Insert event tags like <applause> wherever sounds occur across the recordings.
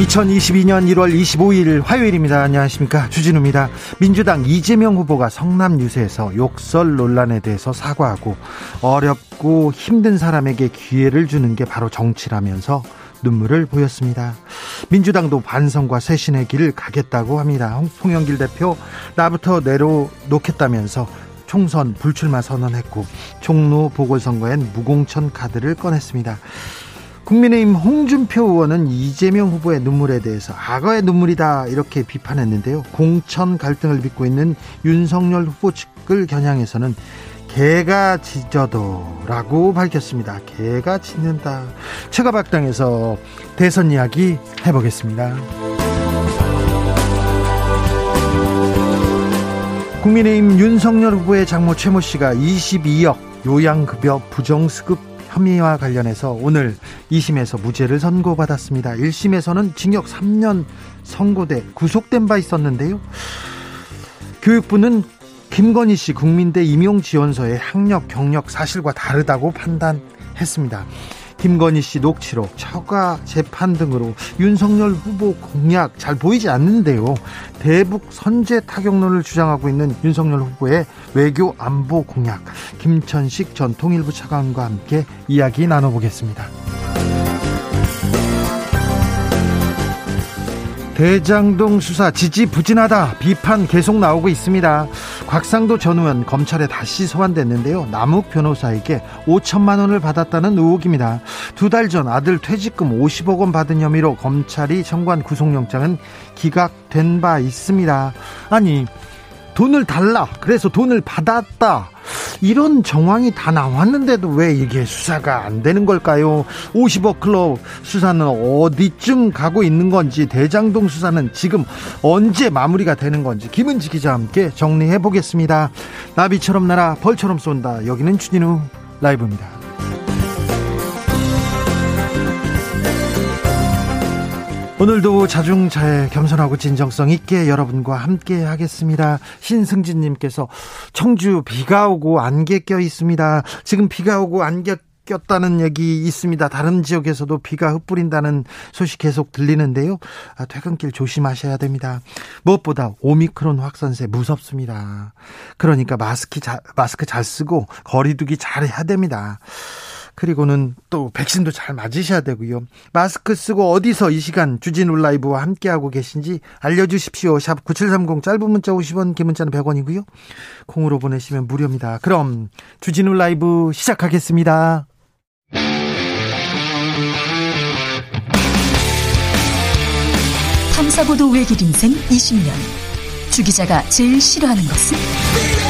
2022년 1월 25일 화요일입니다. 안녕하십니까. 주진우입니다. 민주당 이재명 후보가 성남 유세에서 욕설 논란에 대해서 사과하고 어렵고 힘든 사람에게 기회를 주는 게 바로 정치라면서 눈물을 보였습니다. 민주당도 반성과 쇄신의 길을 가겠다고 합니다. 홍영길 대표 나부터 내려놓겠다면서 총선 불출마 선언했고 종로 보궐선거엔 무공천 카드를 꺼냈습니다. 국민의힘 홍준표 의원은 이재명 후보의 눈물에 대해서 악어의 눈물이다 이렇게 비판했는데요. 공천 갈등을 빚고 있는 윤석열 후보 측을 겨냥해서는 개가 짖어도라고 밝혔습니다. 개가 짖는다. 최가박당에서 대선 이야기 해보겠습니다. 국민의힘 윤석열 후보의 장모 최모 씨가 22억 요양급여 부정수급 혐의와 관련해서 오늘 2심에서 무죄를 선고받았습니다. 1심에서는 징역 3년 선고돼 구속된 바 있었는데요. 교육부는 김건희 씨 국민대 임용지원서의 학력 경력 사실과 다르다고 판단했습니다. 김건희 씨 녹취록, 처가 재판 등으로 윤석열 후보 공약 잘 보이지 않는데요. 대북 선제 타격론을 주장하고 있는 윤석열 후보의 외교 안보 공약, 김천식 전 통일부 차관과 함께 이야기 나눠보겠습니다. 대장동 수사 지지부진하다 비판 계속 나오고 있습니다. 곽상도 전 의원 검찰에 다시 소환됐는데요. 남욱 변호사에게 5천만 원을 받았다는 의혹입니다. 두 달 전 아들 퇴직금 50억 원 받은 혐의로 검찰이 청구한 구속영장은 기각된 바 있습니다. 아니 돈을 달라 그래서 돈을 받았다 이런 정황이 다 나왔는데도 왜 이게 수사가 안 되는 걸까요? 50억 클럽 수사는 어디쯤 가고 있는 건지 대장동 수사는 지금 언제 마무리가 되는 건지 김은지 기자와 함께 정리해 보겠습니다. 나비처럼 날아 벌처럼 쏜다. 여기는 추진우 라이브입니다. 오늘도 자중차에 겸손하고 진정성 있게 여러분과 함께 하겠습니다. 신승진님께서 청주 비가 오고 안개 껴 있습니다. 지금 비가 오고 안개 꼈다는 얘기 있습니다. 다른 지역에서도 비가 흩뿌린다는 소식 계속 들리는데요. 아, 퇴근길 조심하셔야 됩니다. 무엇보다 오미크론 확산세 무섭습니다. 그러니까 마스크 자, 마스크 잘 쓰고 거리두기 잘 해야 됩니다. 그리고는 또 백신도 잘 맞으셔야 되고요. 마스크 쓰고 어디서 이 시간 주진우 라이브와 함께하고 계신지 알려주십시오. 샵 9730 짧은 문자 50원 긴 문자는 100원이고요. 콩으로 보내시면 무료입니다. 그럼 주진우 라이브 시작하겠습니다. 탐사보도 외길 인생 20년 주 기자가 제일 싫어하는 것은?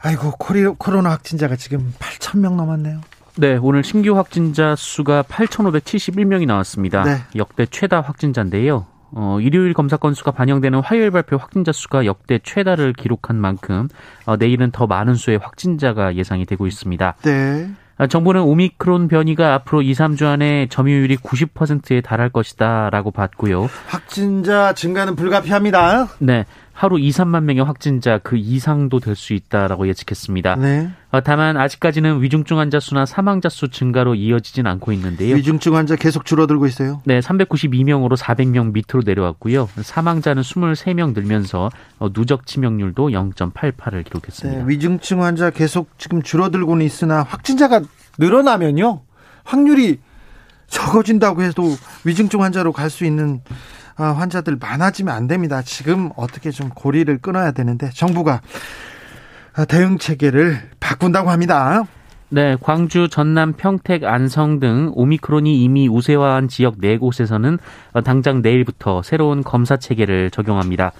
아이고 코로나 확진자가 지금 8천 명 넘었네요. 네, 오늘 신규 확진자 수가 8,571명이 나왔습니다. 네. 역대 최다 확진자인데요. 어, 일요일 검사 건수가 반영되는 화요일 발표 확진자 수가 역대 최다를 기록한 만큼 어, 내일은 더 많은 수의 확진자가 예상이 되고 있습니다. 네. 아, 정부는 오미크론 변이가 앞으로 2, 3주 안에 점유율이 90%에 달할 것이다라고 봤고요. 확진자 증가는 불가피합니다. 네. 하루 2, 3만 명의 확진자 그 이상도 될 수 있다라고 예측했습니다. 네. 어, 다만 아직까지는 위중증 환자 수나 사망자 수 증가로 이어지진 않고 있는데요. 위중증 환자 계속 줄어들고 있어요? 네, 392명으로 400명 밑으로 내려왔고요. 사망자는 23명 늘면서 어, 누적 치명률도 0.88을 기록했습니다. 네, 위중증 환자 계속 지금 줄어들고는 있으나 확진자가 늘어나면요. 확률이 적어진다고 해도 위중증 환자로 갈 수 있는 아, 환자들 많아지면 안 됩니다. 지금 어떻게 좀 고리를 끊어야 되는데 정부가 대응 체계를 바꾼다고 합니다. 네, 광주, 전남, 평택, 안성 등 오미크론이 이미 우세화한 지역 네 곳에서는 당장 내일부터 새로운 검사 체계를 적용합니다.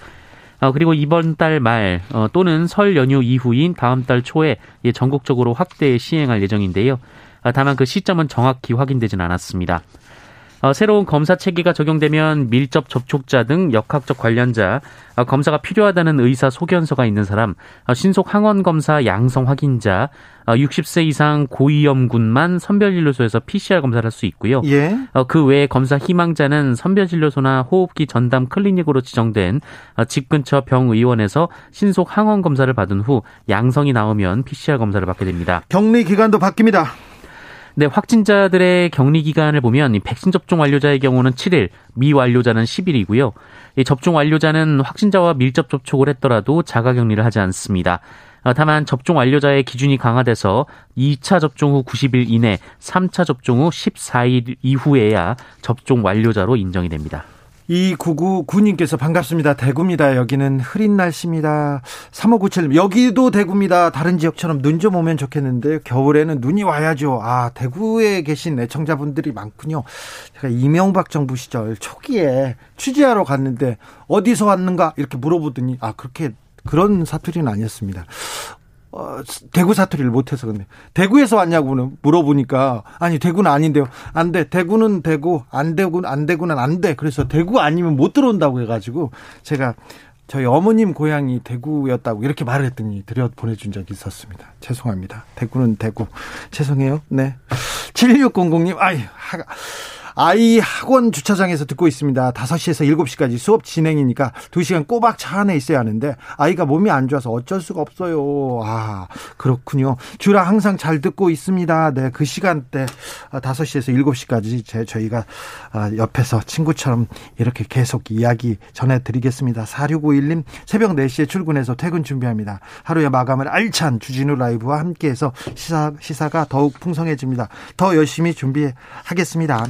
어, 그리고 이번 달말 어, 또는 설 연휴 이후인 다음 달 초에 전국적으로 확대 시행할 예정인데요. 아, 다만 그 시점은 정확히 확인되진 않았습니다. 어, 새로운 검사 체계가 적용되면 밀접 접촉자 등 역학적 관련자, 어, 검사가 필요하다는 의사 소견서가 있는 사람, 어, 신속 항원 검사 양성 확인자, 60세 이상 고위험군만 선별진료소에서 PCR 검사를 할 수 있고요. 예. 그 외에 검사 희망자는 선별진료소나 호흡기 전담 클리닉으로 지정된 집 근처 병의원에서 신속 항원 검사를 받은 후 양성이 나오면 PCR 검사를 받게 됩니다. 격리 기간도 바뀝니다. 네, 확진자들의 격리 기간을 보면 이 백신 접종 완료자의 경우는 7일, 미완료자는 10일이고요. 이 접종 완료자는 확진자와 밀접 접촉을 했더라도 자가 격리를 하지 않습니다. 어, 다만 접종 완료자의 기준이 강화돼서 2차 접종 후 90일 이내, 3차 접종 후 14일 이후에야 접종 완료자로 인정이 됩니다. 2999님께서 반갑습니다. 대구입니다. 여기는 흐린 날씨입니다. 3597님, 여기도 대구입니다. 다른 지역처럼 눈 좀 오면 좋겠는데, 겨울에는 눈이 와야죠. 아, 대구에 계신 애청자분들이 많군요. 제가 이명박 정부 시절 초기에 취재하러 갔는데, 어디서 왔는가? 이렇게 물어보더니, 아, 그렇게, 그런 사투리는 아니었습니다. 어, 대구 사투리를 못해서 근데 대구에서 왔냐고 물어보니까 아니 대구는 아닌데요. 안 돼. 대구는 대구, 안 대구 안 대구는 안 돼. 그래서 대구 아니면 못 들어온다고 해가지고 제가 저희 어머님 고향이 대구였다고 이렇게 말을 했더니 들여 보내준 적이 있었습니다. 죄송합니다. 대구는 대구. 죄송해요. 네. 7600님, 아이, 하가. 아이 학원 주차장에서 듣고 있습니다. 5시에서 7시까지 수업 진행이니까 2시간 꼬박 차 안에 있어야 하는데 아이가 몸이 안 좋아서 어쩔 수가 없어요. 아, 그렇군요. 주라 항상 잘 듣고 있습니다. 네, 그 시간대 5시에서 7시까지 제 저희가 아, 옆에서 친구처럼 이렇게 계속 이야기 전해 드리겠습니다. 4651님 새벽 4시에 출근해서 퇴근 준비합니다. 하루의 마감을 알찬 주진우 라이브와 함께해서 시사 시사가 더욱 풍성해집니다. 더 열심히 준비하겠습니다.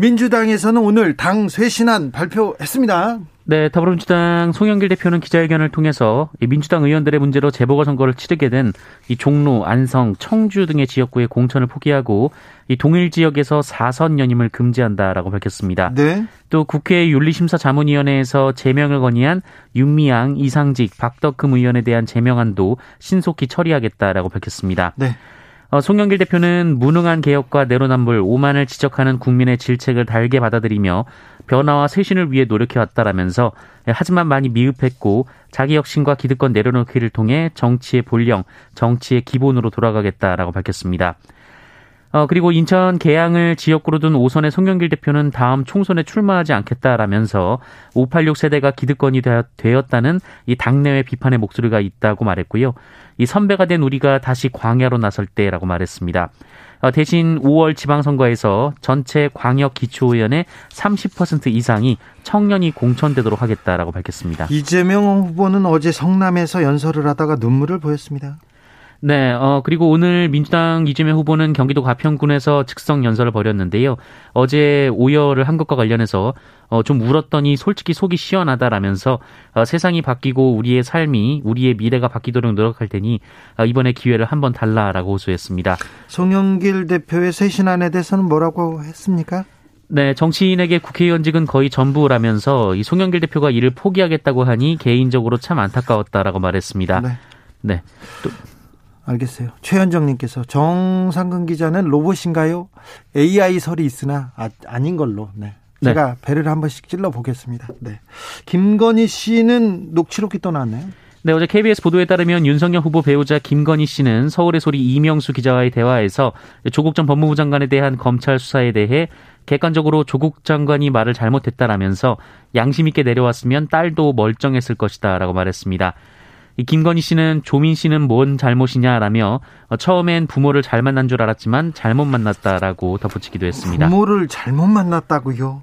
민주당에서는 오늘 당 쇄신안 발표했습니다. 네, 더불어민주당 송영길 대표는 기자회견을 통해서 민주당 의원들의 문제로 재보궐선거를 치르게 된 이 종로, 안성, 청주 등의 지역구의 공천을 포기하고 이 동일 지역에서 사선 연임을 금지한다라고 밝혔습니다. 네. 또 국회 윤리심사 자문위원회에서 제명을 건의한 윤미향, 이상직, 박덕금 의원에 대한 제명안도 신속히 처리하겠다라고 밝혔습니다. 네. 어, 송영길 대표는 무능한 개혁과 내로남불, 오만을 지적하는 국민의 질책을 달게 받아들이며 변화와 쇄신을 위해 노력해왔다라면서 하지만 많이 미흡했고 자기 혁신과 기득권 내려놓기를 통해 정치의 본령, 정치의 기본으로 돌아가겠다라고 밝혔습니다. 어, 그리고 인천 계양을 지역구로 둔 오선의 송영길 대표는 다음 총선에 출마하지 않겠다라면서 586 세대가 기득권이 되었다는 이 당내외 비판의 목소리가 있다고 말했고요. 이 선배가 된 우리가 다시 광야로 나설 때라고 말했습니다. 어, 대신 5월 지방선거에서 전체 광역 기초의원의 30% 이상이 청년이 공천되도록 하겠다라고 밝혔습니다. 이재명 후보는 어제 성남에서 연설을 하다가 눈물을 보였습니다. 네, 어, 그리고 오늘 민주당 이재명 후보는 경기도 가평군에서 즉석 연설을 벌였는데요. 어제 오열을 한 것과 관련해서 어, 좀 울었더니 솔직히 속이 시원하다라면서 어, 세상이 바뀌고 우리의 삶이 우리의 미래가 바뀌도록 노력할 테니 어, 이번에 기회를 한번 달라라고 호소했습니다. 송영길 대표의 쇄신안에 대해서는 뭐라고 했습니까? 네, 정치인에게 국회의원직은 거의 전부라면서 이 송영길 대표가 이를 포기하겠다고 하니 개인적으로 참 안타까웠다라고 말했습니다. 네. 네. 또 알겠어요. 최현정님께서 정상근 기자는 로봇인가요? AI 설이 있으나 아, 아닌 걸로. 네. 네. 제가 네. 배를 한 번씩 찔러 보겠습니다. 네. 김건희 씨는 녹취록이 떠났네요. 네, 어제 KBS 보도에 따르면 윤석열 후보 배우자 김건희 씨는 서울의 소리 이명수 기자와의 대화에서 조국 전 법무부 장관에 대한 검찰 수사에 대해 객관적으로 조국 장관이 말을 잘못했다라면서 양심 있게 내려왔으면 딸도 멀쩡했을 것이다라고 말했습니다. 이 김건희 씨는 조민 씨는 뭔 잘못이냐라며 처음엔 부모를 잘 만난 줄 알았지만 잘못 만났다라고 덧붙이기도 했습니다. 부모를 잘못 만났다고요?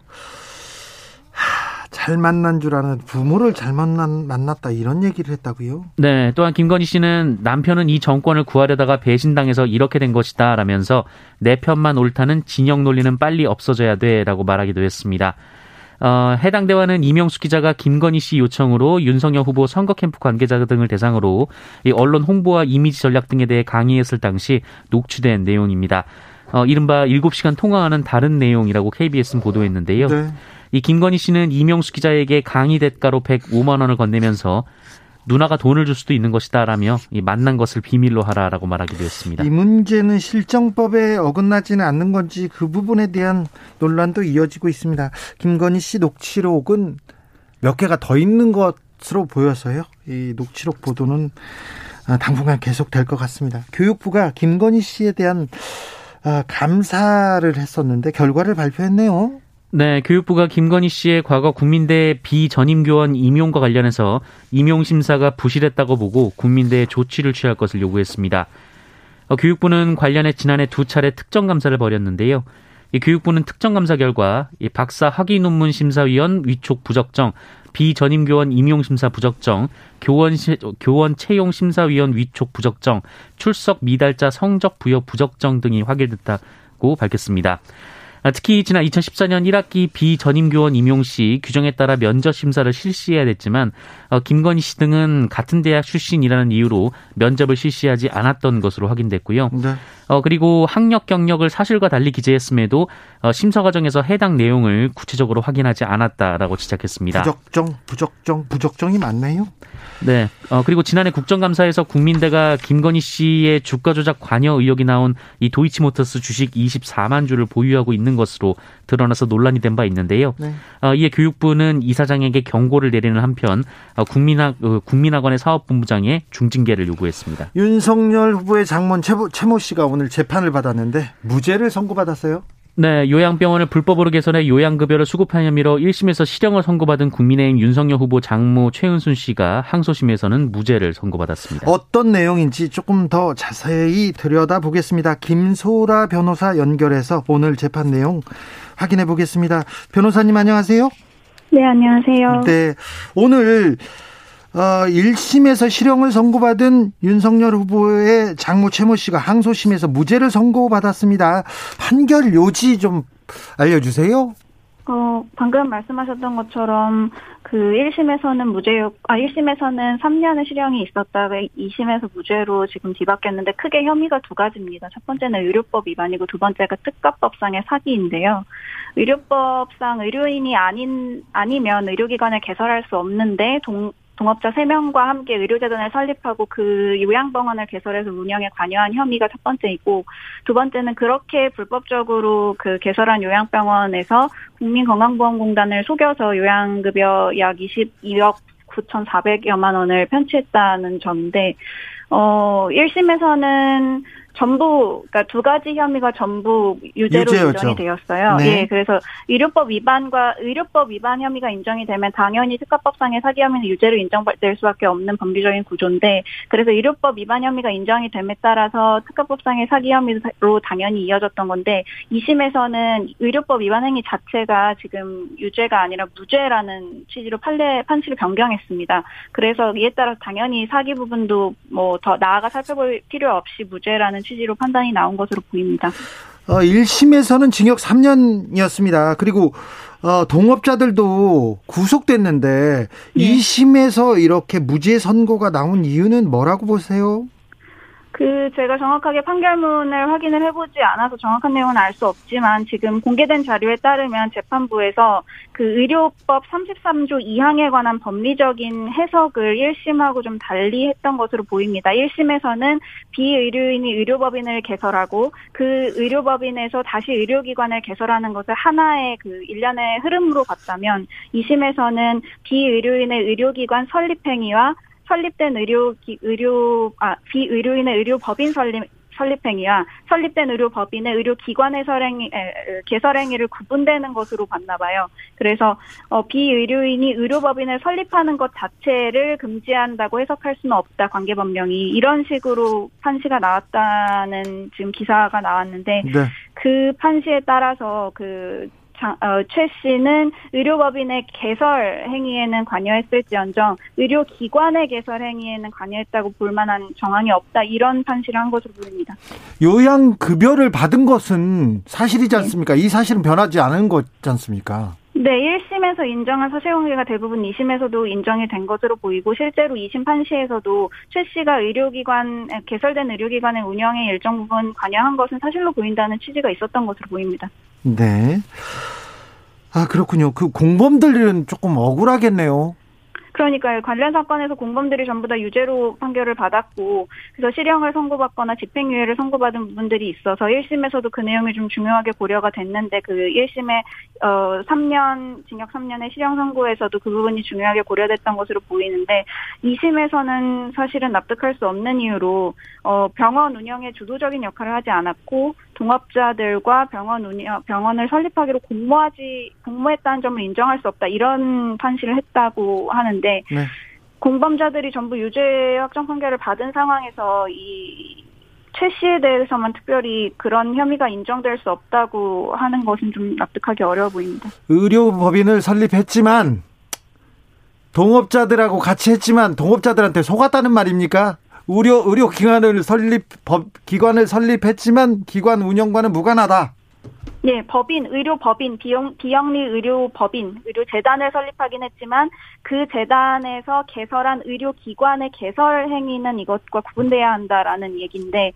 잘 만난 줄 아는 부모를 잘 만난, 만났다 이런 얘기를 했다고요? 네. 또한 김건희 씨는 남편은 이 정권을 구하려다가 배신당해서 이렇게 된 것이다 라면서 내 편만 옳다는 진영 논리는 빨리 없어져야 돼라고 말하기도 했습니다. 어, 해당 대화는 이명수 기자가 김건희 씨 요청으로 윤석열 후보 선거 캠프 관계자 등을 대상으로 이 언론 홍보와 이미지 전략 등에 대해 강의했을 당시 녹취된 내용입니다. 어, 이른바 7시간 통화하는 다른 내용이라고 KBS는 보도했는데요. 네. 이 김건희 씨는 이명수 기자에게 강의 대가로 105만 원을 건네면서 누나가 돈을 줄 수도 있는 것이다라며 이 만난 것을 비밀로 하라라고 말하기도 했습니다. 이 문제는 실정법에 어긋나지는 않는 건지 그 부분에 대한 논란도 이어지고 있습니다. 김건희 씨 녹취록은 몇 개가 더 있는 것으로 보여서요. 이 녹취록 보도는 당분간 계속 될 것 같습니다. 교육부가 김건희 씨에 대한 아, 감사를 했었는데 결과를 발표했네요. 네, 교육부가 김건희 씨의 과거 국민대 비전임 교원 임용과 관련해서 임용 심사가 부실했다고 보고 국민대에 조치를 취할 것을 요구했습니다. 어, 교육부는 관련해 지난해 두 차례 특정 감사를 벌였는데요. 이 교육부는 특정 감사 결과 이 박사 학위 논문 심사위원 위촉 부적정, 비전임 교원 임용 심사 부적정, 교원 시, 교원 채용 심사위원 위촉 부적정, 출석 미달자 성적 부여 부적정 등이 확인됐다고 밝혔습니다. 아, 특히 지난 2014년 1학기 비전임 교원 임용 시 규정에 따라 면접 심사를 실시해야 됐지만 어, 김건희 씨 등은 같은 대학 출신이라는 이유로 면접을 실시하지 않았던 것으로 확인됐고요. 네. 어, 그리고 학력 경력을 사실과 달리 기재했음에도 어, 심사 과정에서 해당 내용을 구체적으로 확인하지 않았다라고 지적했습니다. 부적정, 부적정, 부적정이 맞나요? 네. 어, 그리고 지난해 국정감사에서 국민대가 김건희 씨의 주가 조작 관여 의혹이 나온 이 도이치모터스 주식 24만 주를 보유하고 있는 것으로 드러나서 논란이 된 바 있는데요. 네. 어, 이에 교육부는 이사장에게 경고를 내리는 한편 어, 국민학 어, 국민학원의 사업본부장에 중징계를 요구했습니다. 윤석열 후보의 장모 최모, 최모 씨가 오늘 재판을 받았는데 무죄를 선고받았어요. 네, 요양병원을 불법으로 개선해 요양급여를 수급한 혐의로 1심에서 실형을 선고받은 국민의힘 윤석열 후보 장모 최은순 씨가 항소심에서는 무죄를 선고받았습니다. 어떤 내용인지 조금 더 자세히 들여다보겠습니다. 김소라 변호사 연결해서 오늘 재판 내용 확인해 보겠습니다. 변호사님 안녕하세요. 네, 안녕하세요. 네, 오늘 어, 1심에서 실형을 선고받은 윤석열 후보의 장모 최모 씨가 항소심에서 무죄를 선고받았습니다. 판결 요지 좀 알려주세요. 어, 방금 말씀하셨던 것처럼 그 1심에서는 무죄, 아, 1심에서는 3년의 실형이 있었다가 2심에서 무죄로 지금 뒤바뀌었는데 크게 혐의가 두 가지입니다. 첫 번째는 의료법 위반이고 두 번째가 특가법상의 사기인데요. 의료법상 의료인이 아닌, 아니면 의료기관을 개설할 수 없는데 동, 동업자 3명과 함께 의료재단을 설립하고 그 요양병원을 개설해서 운영에 관여한 혐의가 첫 번째이고 두 번째는 그렇게 불법적으로 그 개설한 요양병원에서 국민건강보험공단을 속여서 요양급여 약 22억 9,400여만 원을 편취했다는 점인데 어 1심에서는 전부 그러니까 두 가지 혐의가 전부 유죄로 유죄였죠. 인정이 되었어요. 네. 예, 그래서 의료법 위반과 의료법 위반 혐의가 인정이 되면 당연히 특가법상의 사기 혐의는 유죄로 인정될 수밖에 없는 법리적인 구조인데 그래서 의료법 위반 혐의가 인정이 됨에 따라서 특가법상의 사기 혐의로 당연히 이어졌던 건데 2심에서는 의료법 위반 행위 자체가 지금 유죄가 아니라 무죄라는 취지로 판례 판시를 변경했습니다. 그래서 이에 따라 당연히 사기 부분도 뭐 더 나아가 살펴볼 필요 없이 무죄라는 취지로 판단이 나온 것으로 보입니다. 어, 1심에서는 징역 3년이었습니다. 그리고 어, 동업자들도 구속됐는데 네. 2심에서 이렇게 무죄 선고가 나온 이유는 뭐라고 보세요? 그 제가 정확하게 판결문을 확인을 해보지 않아서 정확한 내용은 알 수 없지만 지금 공개된 자료에 따르면 재판부에서 그 의료법 33조 2항에 관한 법리적인 해석을 1심하고 좀 달리 했던 것으로 보입니다. 1심에서는 비의료인이 의료법인을 개설하고 그 의료법인에서 다시 의료기관을 개설하는 것을 하나의 그 일련의 흐름으로 봤다면 2심에서는 비의료인의 의료기관 설립 행위와 설립된 의료 의료 아 비의료인의 의료 법인 설립 설립행위와 설립된 의료법인의 의료기관의 설행위, 개설행위를 구분되는 것으로 봤나 봐요. 그래서 어, 비의료인이 의료법인을 설립하는 것 자체를 금지한다고 해석할 수는 없다. 관계법령이 이런 식으로 판시가 나왔다는 지금 기사가 나왔는데 네. 그 판시에 따라서 그 어, 최 씨는 의료법인의 개설 행위에는 관여했을지언정 의료기관의 개설 행위에는 관여했다고 볼 만한 정황이 없다 이런 판시를 한 것으로 보입니다. 요양급여를 받은 것은 사실이지 네. 않습니까? 네. 이 사실은 변하지 않은 거지 않습니까? 네, 1심에서 인정한 사실관계가 대부분 2심에서도 인정이 된 것으로 보이고 실제로 2심 판시에서도 최 씨가 의료기관 개설된 의료기관의 운영에 일정 부분 관여한 것은 사실로 보인다는 취지가 있었던 것으로 보입니다. 네. 아, 그렇군요. 그 공범들은 조금 억울하겠네요. 그러니까 관련 사건에서 공범들이 전부 다 유죄로 판결을 받았고 그래서 실형을 선고받거나 집행유예를 선고받은 부분들이 있어서 1심에서도 그 내용이 좀 중요하게 고려가 됐는데 그 1심에 어 3년 징역 3년의 실형 선고에서도 그 부분이 중요하게 고려됐던 것으로 보이는데 2심에서는 사실은 납득할 수 없는 이유로 어 병원 운영에 주도적인 역할을 하지 않았고 동업자들과 병원 운영 병원을 설립하기로 공모하지 공모했다는 점을 인정할 수 없다 이런 판시를 했다고 하는데 네. 공범자들이 전부 유죄 확정 판결을 받은 상황에서 이 최 씨에 대해서만 특별히 그런 혐의가 인정될 수 없다고 하는 것은 좀 납득하기 어려워 보입니다. 의료법인을 설립했지만 동업자들하고 같이 했지만 동업자들한테 속았다는 말입니까? 의료 의료 기관을 설립 법 기관을 설립했지만 기관 운영과는 무관하다. 네, 법인, 의료법인, 비용, 비영리 의료법인, 의료재단을 설립하긴 했지만 그 재단에서 개설한 의료기관의 개설 행위는 이것과 구분돼야 한다라는 얘기인데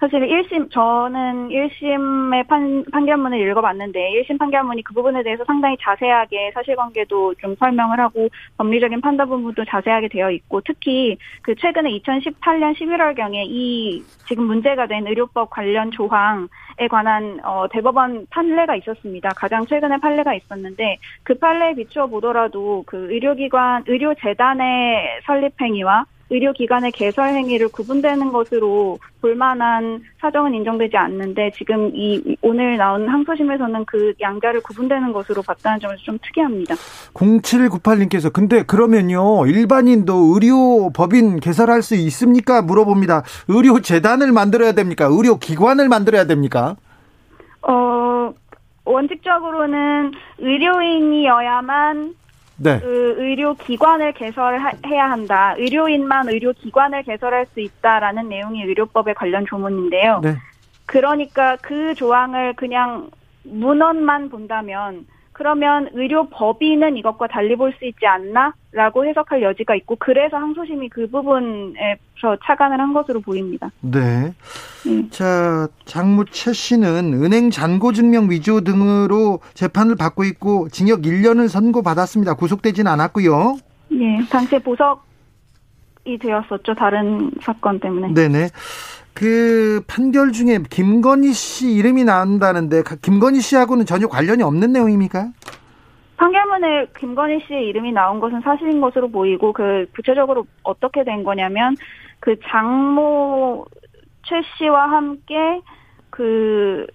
사실 1심, 저는 1심의 판, 판결문을 읽어봤는데 1심 판결문이 그 부분에 대해서 상당히 자세하게 사실관계도 좀 설명을 하고 법리적인 판단 부분도 자세하게 되어 있고 특히 그 최근에 2018년 11월경에 이 지금 문제가 된 의료법 관련 조항 에 관한 어, 대법원 판례가 있었습니다. 가장 최근에 판례가 있었는데 그 판례에 비추어 보더라도 그 의료기관, 의료재단의 설립 행위와 의료기관의 개설 행위를 구분되는 것으로 볼만한 사정은 인정되지 않는데 지금 이 오늘 나온 항소심에서는 그 양자를 구분되는 것으로 봤다는 점에서 좀 특이합니다. 0798님께서 근데 그러면요 일반인도 의료 법인 개설할 수 있습니까 물어봅니다. 의료 재단을 만들어야 됩니까? 의료 기관을 만들어야 됩니까? 어 원칙적으로는 의료인이어야만 네. 그 의료기관을 개설해야 한다. 의료인만 의료기관을 개설할 수 있다라는 내용이 의료법에 관련 조문인데요. 네. 그러니까 그 조항을 그냥 문헌만 본다면 그러면 의료 법인은 이것과 달리 볼 수 있지 않나라고 해석할 여지가 있고 그래서 항소심이 그 부분에서 차관을 한 것으로 보입니다. 네. 네. 자, 장무 최 씨는 은행 잔고 증명 위조 등으로 재판을 받고 있고 징역 1년을 선고받았습니다. 구속되지는 않았고요. 네, 당시에 보석이 되었었죠. 다른 사건 때문에. 네네. 그 판결 중에 김건희 씨 이름이 나온다는데 김건희 씨하고는 전혀 관련이 없는 내용입니까? 판결문에 김건희 씨의 이름이 나온 것은 사실인 것으로 보이고 그 구체적으로 어떻게 된 거냐면 그 장모 최 씨와 함께 그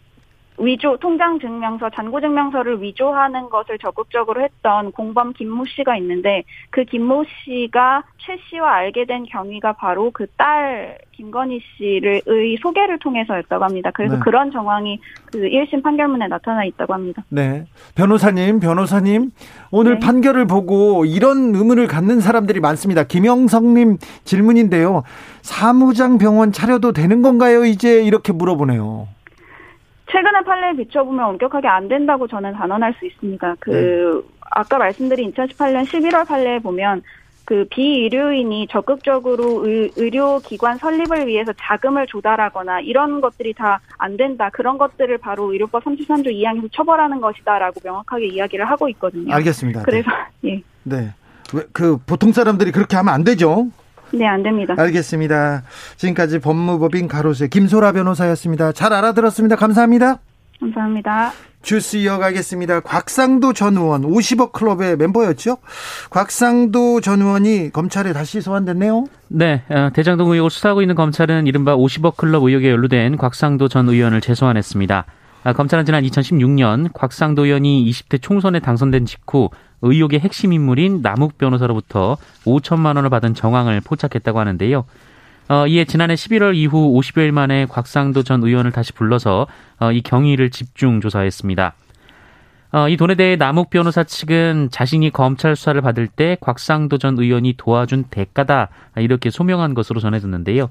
위조 통장 증명서, 잔고 증명서를 위조하는 것을 적극적으로 했던 공범 김모 씨가 있는데 그 김모 씨가 최 씨와 알게 된 경위가 바로 그 딸 김건희 씨를 의 소개를 통해서였다고 합니다. 그래서 네. 그런 정황이 그 1심 판결문에 나타나 있다고 합니다. 네. 변호사님, 변호사님, 오늘 네. 판결을 보고 이런 의문을 갖는 사람들이 많습니다. 김영성 님 질문인데요. 사무장 병원 차려도 되는 건가요? 이제 이렇게 물어보네요. 최근의 판례에 비춰보면 엄격하게 안 된다고 저는 단언할 수 있습니다. 그 네. 아까 말씀드린 2018년 11월 판례에 보면 그 비의료인이 적극적으로 의, 료기관 설립을 위해서 자금을 조달하거나 이런 것들이 다 안 된다. 그런 것들을 바로 의료법 33조 2항에서 처벌하는 것이다라고 명확하게 이야기를 하고 있거든요. 알겠습니다. 그래서 네. <laughs> 예. 네. 그 보통 사람들이 그렇게 하면 안 되죠. 네, 안 됩니다. 알겠습니다. 지금까지 법무법인 가로세 김소라 변호사였습니다. 잘 알아들었습니다. 감사합니다. 감사합니다. 주스 이어가겠습니다. 곽상도 전 의원 50억 클럽의 멤버였죠? 곽상도 전 의원이 검찰에 다시 소환됐네요. 네, 어, 대장동 의혹을 수사하고 있는 검찰은 이른바 50억 클럽 의혹에 연루된 곽상도 전 의원을 재소환했습니다. 아, 검찰은 지난 2016년 곽상도 의원이 20대 총선에 당선된 직후 의혹의 핵심 인물인 남욱 변호사로부터 5천만 원을 받은 정황을 포착했다고 하는데요. 어, 이에 지난해 11월 이후 50여일 만에 곽상도 전 의원을 다시 불러서 어, 이 경위를 집중 조사했습니다. 어, 이 돈에 대해 남욱 변호사 측은 자신이 검찰 수사를 받을 때 곽상도 전 의원이 도와준 대가다 이렇게 소명한 것으로 전해졌는데요.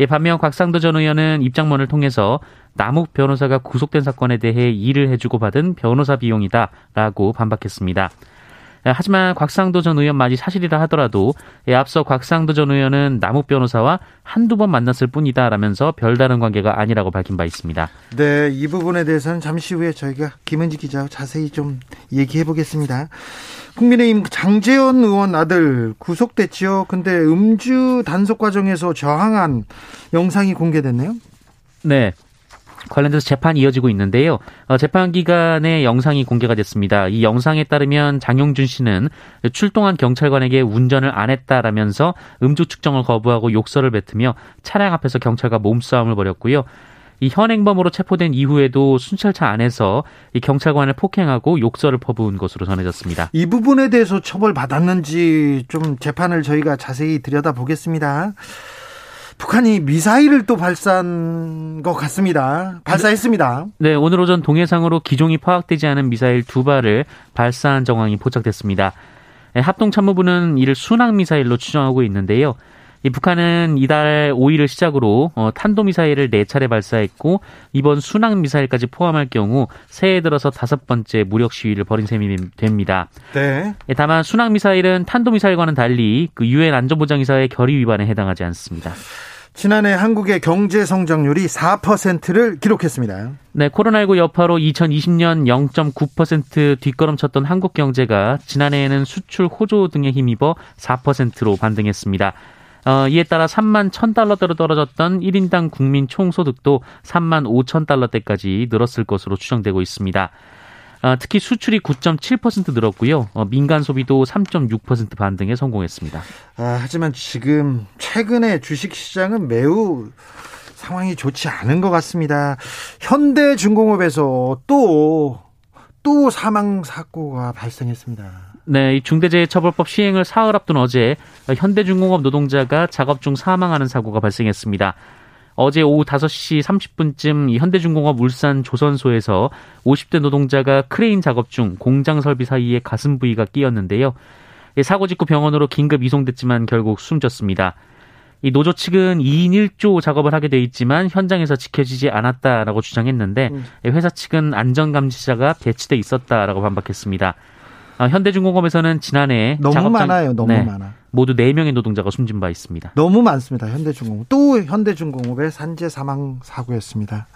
예, 반면 곽상도 전 의원은 입장문을 통해서 남욱 변호사가 구속된 사건에 대해 일을 해주고 받은 변호사 비용이다라고 반박했습니다. 예, 하지만 곽상도 전 의원만이 사실이라 하더라도 예, 앞서 곽상도 전 의원은 남욱 변호사와 한두 번 만났을 뿐이다라면서 별다른 관계가 아니라고 밝힌 바 있습니다. 네, 이 부분에 대해서는 잠시 후에 저희가 김은지 기자 자세히 좀 얘기해 보겠습니다. 국민의힘 장재원 의원 아들 구속됐지요. 근데 음주 단속 과정에서 저항한 영상이 공개됐네요. 네. 관련돼서 재판이 이어지고 있는데요. 어, 재판 기간에 영상이 공개가 됐습니다. 이 영상에 따르면 장용준 씨는 출동한 경찰관에게 운전을 안 했다라면서 음주 측정을 거부하고 욕설을 뱉으며 차량 앞에서 경찰과 몸싸움을 벌였고요. 이 현행범으로 체포된 이후에도 순찰차 안에서 이 경찰관을 폭행하고 욕설을 퍼부은 것으로 전해졌습니다. 이 부분에 대해서 처벌 받았는지 좀 재판을 저희가 자세히 들여다 보겠습니다. 북한이 미사일을 또 발사한 것 같습니다. 발사했습니다. 네, 오늘 오전 동해상으로 기종이 파악되지 않은 미사일 두 발을 발사한 정황이 포착됐습니다. 네, 합동참모부는 이를 순항 미사일로 추정하고 있는데요. 이 북한은 이달 5일을 시작으로 어, 탄도미사일을 4차례 발사했고 이번 순항미사일까지 포함할 경우 새해 들어서 다섯 번째 무력 시위를 벌인 셈이 됩니다. 네. 예, 다만 순항미사일은 탄도미사일과는 달리 그 유엔 안전보장이사의 결의 위반에 해당하지 않습니다. 지난해 한국의 경제 성장률이 4%를 기록했습니다. 네, 코로나19 여파로 2020년 0.9% 뒷걸음쳤던 한국 경제가 지난해에는 수출 호조 등에 힘입어 4%로 반등했습니다. 어, 이에 따라 3만 1,000달러대로 떨어졌던 1인당 국민 총소득도 3만 5천 달러대까지 늘었을 것으로 추정되고 있습니다. 어, 특히 수출이 9.7% 늘었고요. 어, 민간 소비도 3.6% 반등에 성공했습니다. 아, 하지만 지금 최근에 주식 시장은 매우 상황이 좋지 않은 것 같습니다. 현대중공업에서 또, 또 사망 사고가 발생했습니다. 네, 중대재해처벌법 시행을 사흘 앞둔 어제 현대중공업 노동자가 작업 중 사망하는 사고가 발생했습니다. 어제 오후 5시 30분쯤 현대중공업 울산 조선소에서 50대 노동자가 크레인 작업 중 공장 설비 사이에 가슴 부위가 끼었는데요. 사고 직후 병원으로 긴급 이송됐지만 결국 숨졌습니다. 이 노조 측은 2인 1조 작업을 하게 돼 있지만 현장에서 지켜지지 않았다라고 주장했는데 음. 회사 측은 안전감시자가 배치돼 있었다라고 반박했습니다. 아, 현대중공업에서는 지난해 너무 작업장, 많아요. 너무 네, 많아. 모두 4명의 노동자가 숨진 바 있습니다. 너무 많습니다. 현대중공업. 또 현대중공업의 산재 사망 사고였습니다.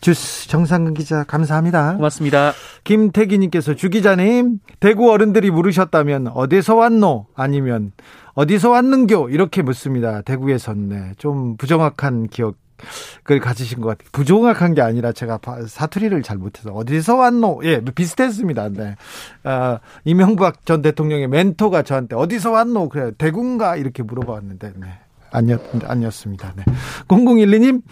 주스 정상근 기자 감사합니다. 고맙습니다. 김태기님께서 주 기자님 대구 어른들이 물으셨다면 어디서 왔노 아니면 어디서 왔는교 이렇게 묻습니다. 대구에선 네, 좀 부정확한 기억 그걸 가지신 것 같아요. 부정확한 게 아니라 제가 사투리를 잘 못해서 어디서 왔노? 예, 비슷했습니다. 네. 아, 이명박 전 대통령의 멘토가 저한테 어디서 왔노? 그래 대구인가 이렇게 물어봤는데 네. 아니었 아니었습니다. 네. 0012님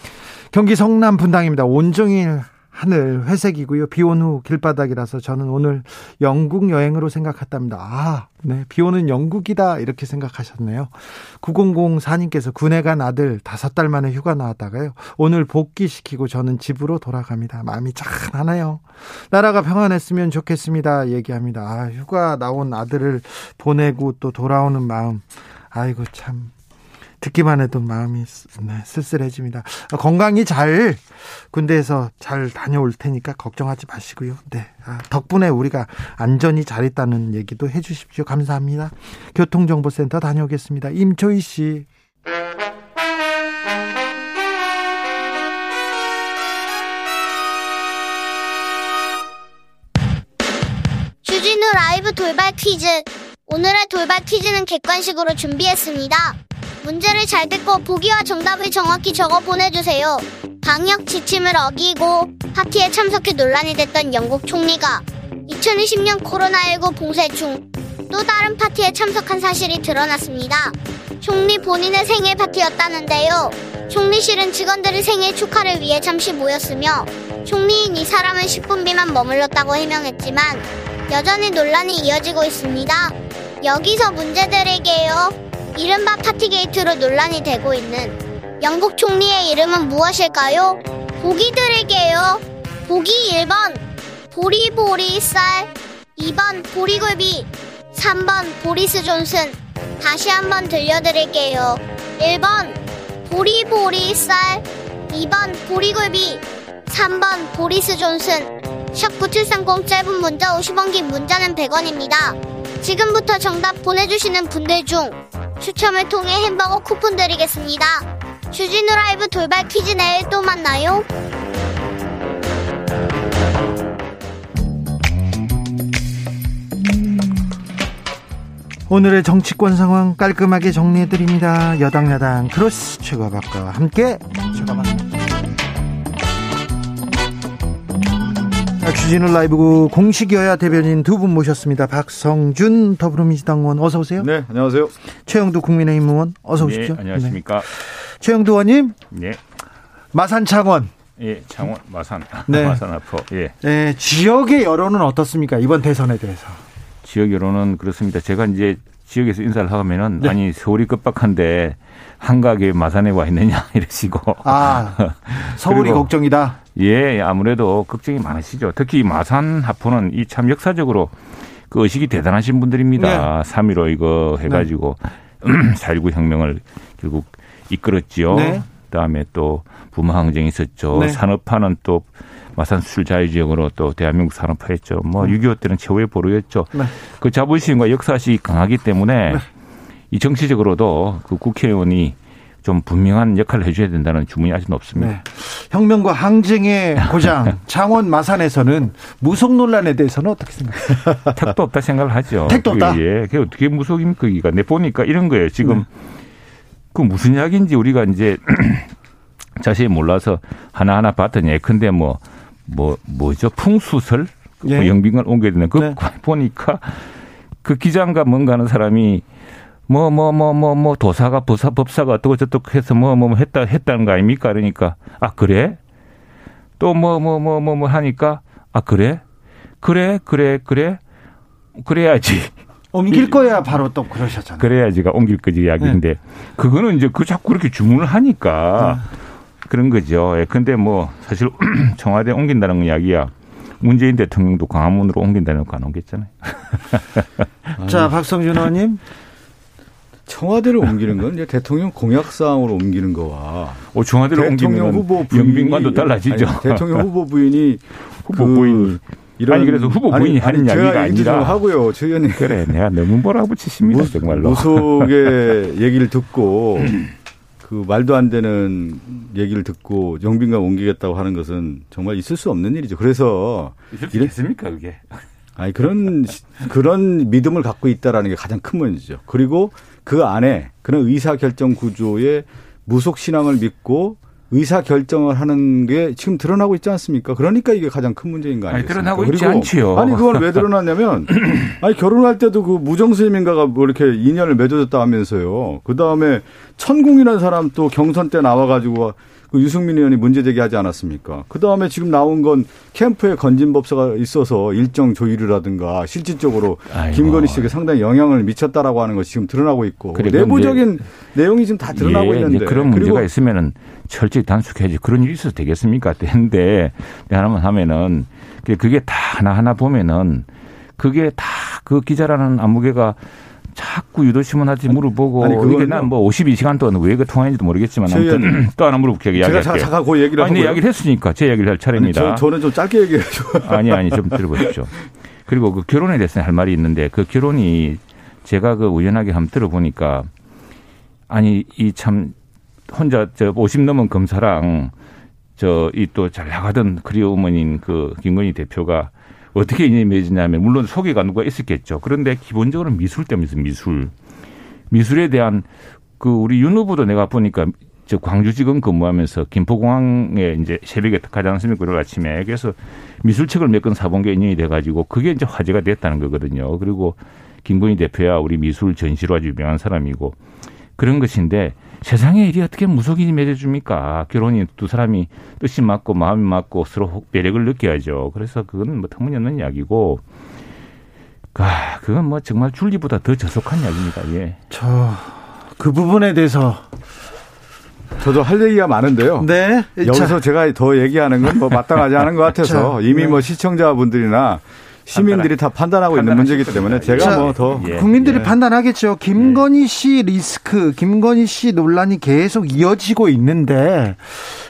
경기 성남 분당입니다. 온종일 하늘 회색이고요. 비 온 후 길바닥이라서 저는 오늘 영국 여행으로 생각했답니다. 아, 네. 비 오는 영국이다. 이렇게 생각하셨네요. 9004님께서 군에 간 아들 다섯 달 만에 휴가 나왔다가요. 오늘 복귀시키고 저는 집으로 돌아갑니다. 마음이 짠하네요. 나라가 평안했으면 좋겠습니다. 얘기합니다. 아, 휴가 나온 아들을 보내고 또 돌아오는 마음. 아이고, 참. 듣기만 해도 마음이 네, 쓸쓸해집니다. 건강히 잘 군대에서 잘 다녀올 테니까 걱정하지 마시고요. 네. 아, 덕분에 우리가 안전히 잘 있다는 얘기도 해 주십시오. 감사합니다. 교통정보센터 다녀오겠습니다. 임초희 씨. 주진우 라이브 돌발 퀴즈. 오늘의 돌발 퀴즈는 객관식으로 준비했습니다. 문제를 잘 듣고 보기와 정답을 정확히 적어 보내주세요. 방역 지침을 어기고 파티에 참석해 논란이 됐던 영국 총리가 2020년 코로나19 봉쇄 중 또 다른 파티에 참석한 사실이 드러났습니다. 총리 본인의 생일 파티였다는데요. 총리실은 직원들의 생일 축하를 위해 잠시 모였으며 총리인 이 사람은 10분 미만 머물렀다고 해명했지만 여전히 논란이 이어지고 있습니다. 여기서 문제 드릴게요. 이른바 파티게이트로 논란이 되고 있는 영국 총리의 이름은 무엇일까요? 보기 드릴게요. 보기 1번 보리보리 쌀 2번 보리굴비 3번 보리스 존슨 다시 한번 들려드릴게요. 1번 보리보리 쌀 2번 보리굴비 3번 보리스 존슨 샵9730 짧은 문자 50원 긴 문자는 100원입니다. 지금부터 정답 보내주시는 분들 중 추첨을 통해 햄버거 쿠폰 드리겠습니다. 주진우 라이브 돌발 퀴즈 내일 또 만나요. 오늘의 정치권 상황 깔끔하게 정리해드립니다. 여당 야당 크로스 최가박과 함께 최가박 주진우 라이브 공식 여야 대변인 두 분 모셨습니다. 박성준 더불어민주당 의원 어서 오세요. 네, 안녕하세요. 최영두 국민의힘 의원 어서 오십시오. 네, 안녕하십니까. 네. 최영두 의원님. 네. 마산 창원. 예, 창원 마산. 네. <laughs> 마산 앞으 예. 네, 지역의 여론은 어떻습니까? 이번 대선에 대해서. 지역 여론은 그렇습니다. 제가 이제 지역에서 인사를 하면은 네. 아니 서울이 급박한데 한가하게 마산에 와 있느냐 <laughs> 이러시고 아 <laughs> 서울이 걱정이다. 예, 아무래도 걱정이 많으시죠. 특히 마산 하포는 이 참 역사적으로 그 의식이 대단하신 분들입니다. 네. 3.15 이거 해가지고 <clears throat> 네. 4.19 혁명을 결국 이끌었지요. 네. 그다음에 또 부마 항쟁이 있었죠. 네. 산업화는 또 마산 수출 자유지역으로 또 대한민국 산업화했죠. 뭐6.25 음. 때는 최후의 보루였죠. 네. 그 자부심과 역사식이 강하기 때문에 네. 이 정치적으로도 그 국회의원이 좀 분명한 역할을 해줘야 된다는 주문이 아직 높습니다. 네. 혁명과 항쟁의 고장 <laughs> 창원 마산에서는 무속 논란에 대해서는 어떻게 생각하세요? 택도 없다 생각을 하죠. 택도 없다. 예, 그게 어떻게 무속입니까? 기가 내 보니까 이런 거예요. 지금 네. 그 무슨 이야기인지 우리가 이제 <clears throat> 자세히 몰라서 하나하나 봤더니 예컨대 뭐, 뭐, 뭐죠? 풍수설? 예. 뭐 영빈관 옮겨야 되는 그 네. 보니까 그 기장과 뭔가 하는 사람이 뭐, 뭐, 뭐, 뭐, 뭐, 도사가, 법사, 법사가 어떻고 저떻고 해서 뭐, 뭐, 뭐 했다, 했다는 거 아닙니까? 그러니까, 아, 그래? 또 뭐, 뭐, 뭐, 뭐, 뭐 하니까, 아, 그래? 그래, 그래, 그래? 그래야지. 옮길 거야 바로 또 그러셨잖아요. 그래야지가 옮길 거지 이야기인데 네. 그거는 이제 그 자꾸 그렇게 주문을 하니까 네. 그런 거죠. 예. 근데 뭐 사실 <clears throat> 청와대 옮긴다는 이야기야. 문재인 대통령도 광화문으로 옮긴다는 거 안 옮겼잖아요. <laughs> 자, 박성준 의원님. 청와대를 옮기는 건 이제 대통령 공약 사항으로 옮기는 거와 어, 청와대를 대통령 옮기는 후보 부인이, 영빈관도 달라지죠. 아니, 대통령 후보 부인이 <laughs> 후보 그 부인이 이런 아니 그래서 후보 부인이 아니, 하는 아니, 이야기가 아니라 하고요. 최 의원님 <laughs> 그래 내가 너무 몰아붙이십니다 정말로 무속의 <laughs> 얘기를 듣고 그 말도 안 되는 얘기를 듣고 영빈관 옮기겠다고 하는 것은 정말 있을 수 없는 일이죠. 그래서 이랬습니까 그게? 아니 그런 그런 믿음을 갖고 있다라는 게 가장 큰 문제죠. 그리고 그 안에 그런 의사 결정 구조의 무속 신앙을 믿고 의사 결정을 하는 게 지금 드러나고 있지 않습니까? 그러니까 이게 가장 큰 문제인 거 아니겠습니까? 아니, 드러나고 있지 않지요. 아니 그걸 왜 드러났냐면 <clears throat> 아니 결혼할 때도 그 무정스님인가가 뭐 이렇게 인연을 맺어줬다 하면서요. 그 다음에 천궁이라는 사람 또 경선 때 나와가지고 그 유승민 의원이 문제 제기하지 않았습니까? 그 다음에 지금 나온 건 캠프에 건진법사가 있어서 일정 조율이라든가 실질적으로 아이고. 김건희 씨에게 상당히 영향을 미쳤다라고 하는 것이 지금 드러나고 있고 내부적인 내용이 지금 다 드러나고 예, 있는데 그런 문제가 있으면은 철저히 단속해야지 그런 일이 있어도 되겠습니까? <laughs> 근데 하나만 하면은 그게 다 하나 하나 보면은 그게 다 그 기자라는 안무개가 자꾸 유도신문 하지 물어보고 아니, 이게 난뭐 52시간 동안 왜 그 통화인지도 모르겠지만 아무튼 또 하나 물어볼게요. 제가 잠깐 그 얘기를 아니, 이야기를 했으니까 제 이야기를 할 차례입니다. 아니, 저, 는좀 짧게 얘기해줘. <laughs> 아니 아니 좀 들어보십시오. 그리고 그 결혼에 대해서 할 말이 있는데 그 결혼이 제가 그 우연하게 한번 들어보니까 아니 이 참 혼자 저 50 넘은 검사랑 저 이 또 잘 나가던 그리우 어머니인 그 김건희 대표가 어떻게 인연이 맺었냐면 물론 소개가 누가 있었겠죠. 그런데 기본적으로 미술 때문에 미술. 미술에 대한 그 우리 윤 후보도 내가 보니까 저 광주지검 근무하면서 김포공항에 이제 새벽에 가지 않습니까? 그리고 아침에 그래서 미술책을 몇 권 사본 게 인연이 돼가지고 그게 이제 화제가 됐다는 거거든요. 그리고 김건희 대표야 우리 미술 전시로 아주 유명한 사람이고 그런 것인데 세상에 일이 어떻게 무속인이 맺어줍니까? 결혼이 두 사람이 뜻이 맞고 마음이 맞고 서로 매력을 느껴야죠. 그래서 그건 뭐 터무니없는 이야기고 아, 그건 뭐 정말 줄리보다 더 저속한 이야기입니다. 예. 저 그 부분에 대해서 저도 할 얘기가 많은데요. 네. 여기서 자. 제가 더 얘기하는 건 뭐 마땅하지 않은 것 <laughs> 같아서 이미 네. 뭐 시청자분들이나 시민들이 다 판단하고 있는 문제이기 때문에 제가 뭐 더 국민들이 예. 판단하겠죠. 김건희 씨 리스크, 김건희 씨 논란이 계속 이어지고 있는데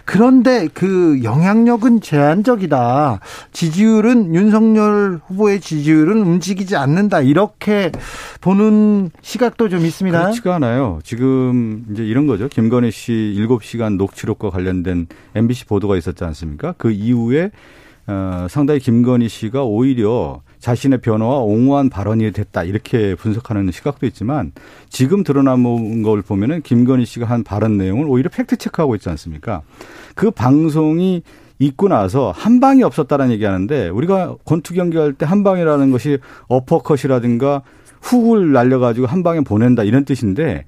그런데 그 영향력은 제한적이다. 지지율은 윤석열 후보의 지지율은 움직이지 않는다. 이렇게 보는 시각도 좀 있습니다. 그렇지가 않아요. 지금 이제 이런 거죠. 김건희 씨 7시간 녹취록과 관련된 MBC 보도가 있었지 않습니까? 그 이후에 어, 상당히 김건희 씨가 오히려 자신의 변화와 옹호한 발언이 됐다 이렇게 분석하는 시각도 있지만 지금 드러난 걸 보면은 김건희 씨가 한 발언 내용을 오히려 팩트 체크하고 있지 않습니까? 그 방송이 있고 나서 한 방이 없었다라는 얘기하는데 우리가 권투 경기할 때 한 방이라는 것이 어퍼컷이라든가 훅을 날려가지고 한 방에 보낸다 이런 뜻인데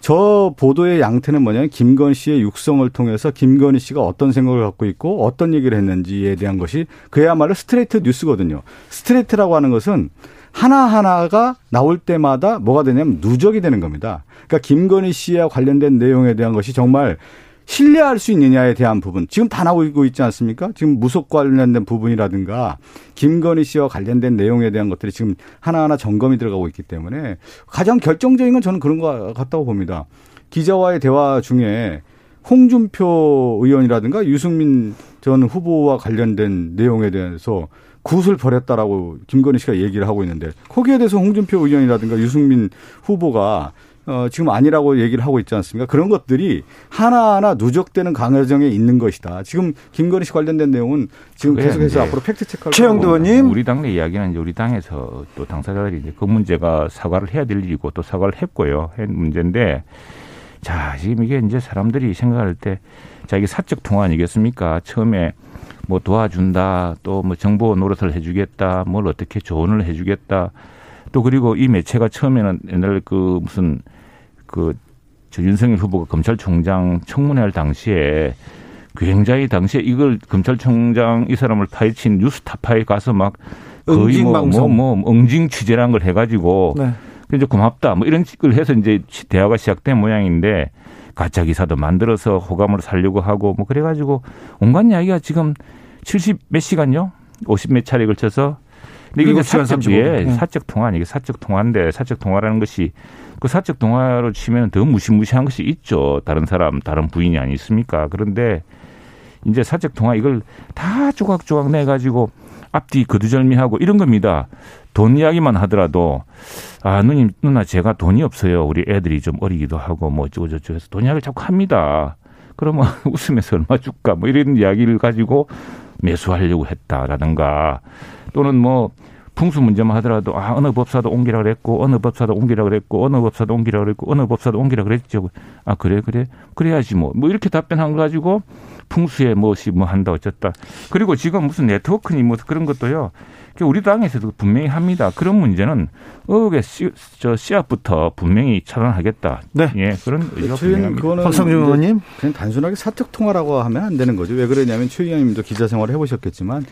저 보도의 양태는 뭐냐면 김건희 씨의 육성을 통해서 김건희 씨가 어떤 생각을 갖고 있고 어떤 얘기를 했는지에 대한 것이 그야말로 스트레이트 뉴스거든요. 스트레이트라고 하는 것은 하나하나가 나올 때마다 뭐가 되냐면 누적이 되는 겁니다. 그러니까 김건희 씨와 관련된 내용에 대한 것이 정말 신뢰할 수 있느냐에 대한 부분 지금 다 나오고 있지 않습니까? 지금 무속 관련된 부분이라든가 김건희 씨와 관련된 내용에 대한 것들이 지금 하나하나 점검이 들어가고 있기 때문에 가장 결정적인 건 저는 그런 것 같다고 봅니다. 기자와의 대화 중에 홍준표 의원이라든가 유승민 전 후보와 관련된 내용에 대해서 굿을 버렸다라고 김건희 씨가 얘기를 하고 있는데 거기에 대해서 홍준표 의원이라든가 유승민 후보가 어, 지금 아니라고 얘기를 하고 있지 않습니까? 그런 것들이 하나하나 누적되는 강화정에 있는 것이다. 지금 김건희 씨 관련된 내용은 지금 계속해서 앞으로 팩트 체크할 최영도 의원님. 우리 당내 이야기는 이제 우리 당에서 또 당사자들이 이제 그 문제가 사과를 해야 될 일이고 또 사과를 했고요. 한 문제인데 자, 지금 이게 이제 사람들이 생각할 때 자, 이게 사적 통화 아니겠습니까? 처음에 뭐 도와준다, 또 뭐 정보 노릇을 해주겠다, 뭘 어떻게 조언을 해주겠다. 또 그리고 이 매체가 처음에는 옛날 그 무슨 그저 윤석열 후보가 검찰총장 청문회 할 당시에 굉장히 당시에 이걸 검찰총장 이 사람을 파헤친 뉴스타파에 가서 막 거의 뭐뭐 뭐, 뭐, 뭐 응징 취재란 걸 해가지고 네. 이제 고맙다 뭐 이런 식을 해서 이제 대화가 시작된 모양인데 가짜 기사도 만들어서 호감을 살려고 하고 뭐 그래가지고 온갖 이야기가 지금 70 몇 시간요? 50 몇 차례 걸쳐서 근데 이게 사적, 예, 네. 사적 통화 이게 사적 통화인데 사적 통화라는 것이 그 사적 동화로 치면 더 무시무시한 것이 있죠. 다른 사람, 다른 부인이 아니 있습니까? 그런데 이제 사적 동화 이걸 다 조각조각 내 가지고 앞뒤 거두절미하고 이런 겁니다. 돈 이야기만 하더라도 아 누님 누나 제가 돈이 없어요. 우리 애들이 좀 어리기도 하고 뭐 어쩌고 저쩌고 해서 돈 이야기를 자꾸 합니다. 그러면 <laughs> 웃으면서 얼마 줄까 뭐 이런 이야기를 가지고 매수하려고 했다라든가 또는 뭐 풍수 문제만 하더라도 아 어느 법사도 옮기라 그랬고 어느 법사도 옮기라 그랬고 어느 법사도 옮기라 그랬고 어느 법사도 옮기라 그랬죠. 아 그래 그래 그래야지 뭐뭐 이렇게 답변한 거 가지고 풍수에 무엇이 뭐 한다 어쨌다. 그리고 지금 무슨 네트워크니 뭐 그런 것도요. 우리 당에서도 분명히 합니다. 그런 문제는 의혹의 씨, 저 씨앗부터 분명히 차단하겠다. 네. 예, 그런 의지가 분명합니다. 박성준 의원님. 그냥 단순하게 사적 통화라고 하면 안 되는 거죠. 왜 그러냐면 최 의원님도 기자 생활을 해보셨겠지만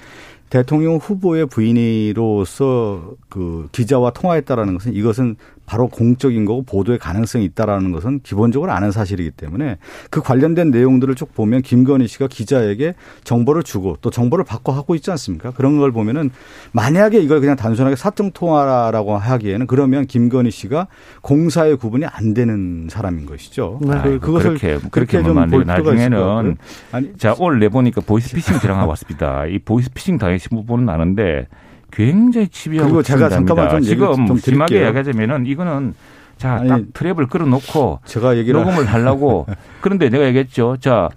대통령 후보의 부인으로서 그 기자와 통화했다라는 것은 이것은 바로 공적인 거고 보도의 가능성이 있다라는 것은 기본적으로 아는 사실이기 때문에 그 관련된 내용들을 쭉 보면 김건희 씨가 기자에게 정보를 주고 또 정보를 받고 하고 있지 않습니까? 그런 걸 보면은 만약에 이걸 그냥 단순하게 사적 통화라고 하기에는 그러면 김건희 씨가 공사의 구분이 안 되는 사람인 것이죠. 네. 그, 그것을 그렇게 그렇게 좀볼 나중에는 아니 자 오늘 내 보니까 보이스피싱 들어가 왔습니다. 이 보이스피싱 당해 신 부분은 아는데 굉장히 집요하고 그리고 제가 잠깐만 좀 지금 좀 심하게 이야기하자면은 이거는 자, 딱 트랩을 끌어놓고 제가 얘기를 녹음을 하려고 <laughs> 그런데 내가 얘기했죠. 자,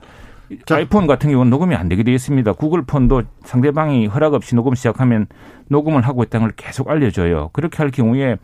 자, 아이폰 같은 경우는 녹음이 안 되게 되어 있습니다. 구글 폰도 상대방이 허락 없이 녹음 시작하면 녹음을 하고 있다는 걸 계속 알려줘요. 그렇게 할 경우에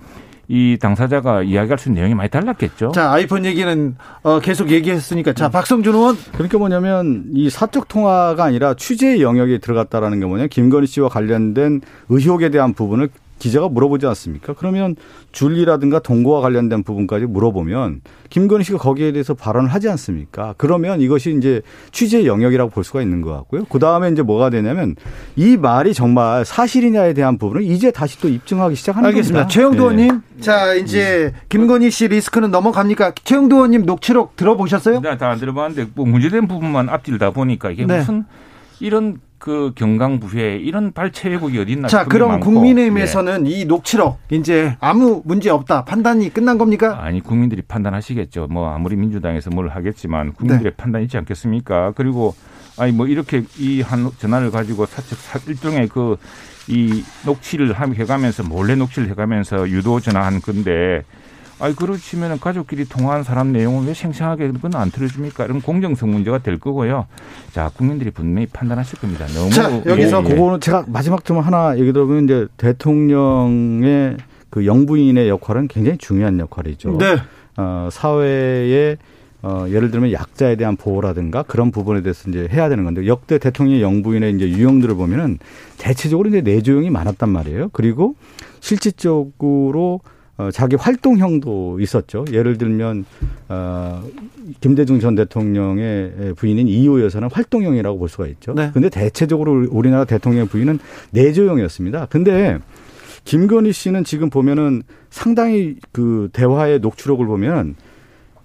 이 당사자가 이야기할 수 있는 내용이 많이 달랐겠죠. 자, 아이폰 얘기는 어, 계속 얘기했으니까 자, 박성준 의원. 그러니까 뭐냐면 이 사적 통화가 아니라 취재 영역에 들어갔다라는 게 뭐냐 김건희 씨와 관련된 의혹에 대한 부분을 기자가 물어보지 않습니까? 그러면 줄리라든가 동거와 관련된 부분까지 물어보면 김건희 씨가 거기에 대해서 발언을 하지 않습니까? 그러면 이것이 이제 취재 영역이라고 볼 수가 있는 것 같고요. 그 다음에 이제 뭐가 되냐면 이 말이 정말 사실이냐에 대한 부분을 이제 다시 또 입증하기 시작하는 알겠습니다. 겁니다. 최영도 네. 의원님, 자 이제 김건희 씨 리스크는 넘어갑니까? 최영도 의원님 녹취록 들어보셨어요? 네, 다 안 들어봤는데 뭐 문제된 부분만 앞뒤다 보니까 이게 네. 무슨 이런 그 경강부회 이런 발췌 왜곡이 어디 있나 자, 그럼 많고. 국민의힘에서는 네. 이 녹취록 이제 아무 문제 없다 판단이 끝난 겁니까? 아니 국민들이 판단하시겠죠. 뭐 아무리 민주당에서 뭘 하겠지만 국민들의 네. 판단이 있지 않겠습니까? 그리고 아니 뭐 이렇게 이 한 전화를 가지고 사측 일종의 그 이 녹취를 해가면서 몰래 녹취를 해가면서 유도 전화한 건데 아니 그렇지면은 가족끼리 통화한 사람 내용을 왜 생생하게 그건 안 틀어줍니까? 이런 공정성 문제가 될 거고요. 자 국민들이 분명히 판단하실 겁니다. 너무 자, 여기서 예, 예. 그거는 제가 마지막 좀 하나 얘기 들어보면 이제 대통령의 그 영부인의 역할은 굉장히 중요한 역할이죠. 네. 어, 사회에 어, 예를 들면 약자에 대한 보호라든가 그런 부분에 대해서 이제 해야 되는 건데 역대 대통령 영부인의 이제 유형들을 보면은 대체적으로 이제 내조용이 많았단 말이에요. 그리고 실질적으로 어, 자기 활동형도 있었죠. 예를 들면 어, 김대중 전 대통령의 부인인 이호 여사는 활동형이라고 볼 수가 있죠. 네. 근데 대체적으로 우리나라 대통령 부인은 내조형이었습니다. 근데 김건희 씨는 지금 보면은 상당히 그 대화의 녹취록을 보면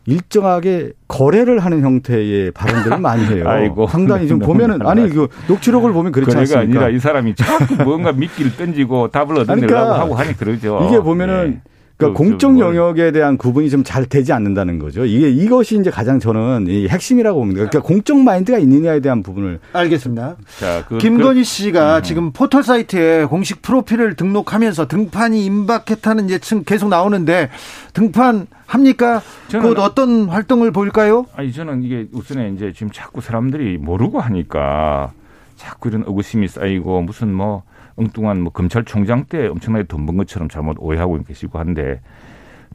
일정하게 거래를 하는 형태의 발언들을 많이 해요. <laughs> 아이고. 상당히 좀 보면은 아니 그 녹취록을 보면 그렇지 않습니까? 아니라 이 사람이 자꾸 뭔가 미끼를 던지고 답을 얻으려고 그러니까 하고 하니 그러죠. 이게 보면은 네. 그러니까 그, 공적 그 영역에 대한 구분이 좀 잘 되지 않는다는 거죠. 이게 이것이 이제 가장 저는 이 핵심이라고 봅니다. 그러니까 공적 마인드가 있느냐에 대한 부분을 알겠습니다. 자, 그, 김건희 그, 씨가 음. 지금 포털 사이트에 공식 프로필을 등록하면서 등판이 임박했다는 예측 계속 나오는데 등판 합니까? 곧 어떤 활동을 보일까요? 아니 저는 이게 우선에 이제 지금 자꾸 사람들이 모르고 하니까 자꾸 이런 의구심이 쌓이고 무슨 뭐 엉뚱한 뭐 검찰총장 때 엄청나게 돈 번 것처럼 잘못 오해하고 계시고 한데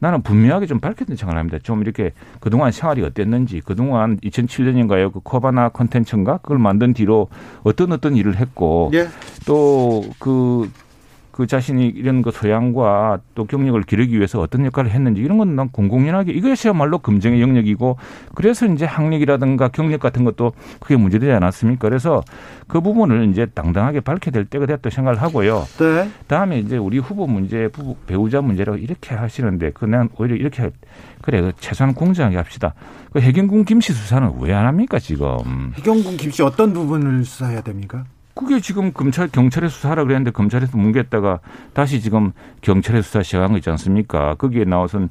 나는 분명하게 좀 밝혔던 생각을 합니다. 좀 이렇게 그동안 생활이 어땠는지, 그동안 2007년인가요? 그 코바나 컨텐츠인가? 그걸 만든 뒤로 어떤 어떤 일을 했고, 예. 또그 그 자신이 이런 그 소양과 또 경력을 기르기 위해서 어떤 역할을 했는지 이런 건 난 공공연하게 이것이야말로 검증의 영역이고 그래서 이제 학력이라든가 경력 같은 것도 크게 문제되지 않았습니까? 그래서 그 부분을 이제 당당하게 밝혀야 될 때가 됐다고 생각을 하고요. 네. 다음에 이제 우리 후보 문제, 부부, 배우자 문제라고 이렇게 하시는데 그냥 오히려 이렇게 그래 그 최소한 공정하게 합시다. 그 해경군 김씨 수사는 왜 안 합니까 지금? 해경군 김씨 어떤 부분을 수사해야 됩니까? 그게 지금 검찰 경찰에 수사하라 그랬는데 검찰에서 뭉갰다가 다시 지금 경찰에 수사 시작한 거 있지 않습니까? 거기에 나와선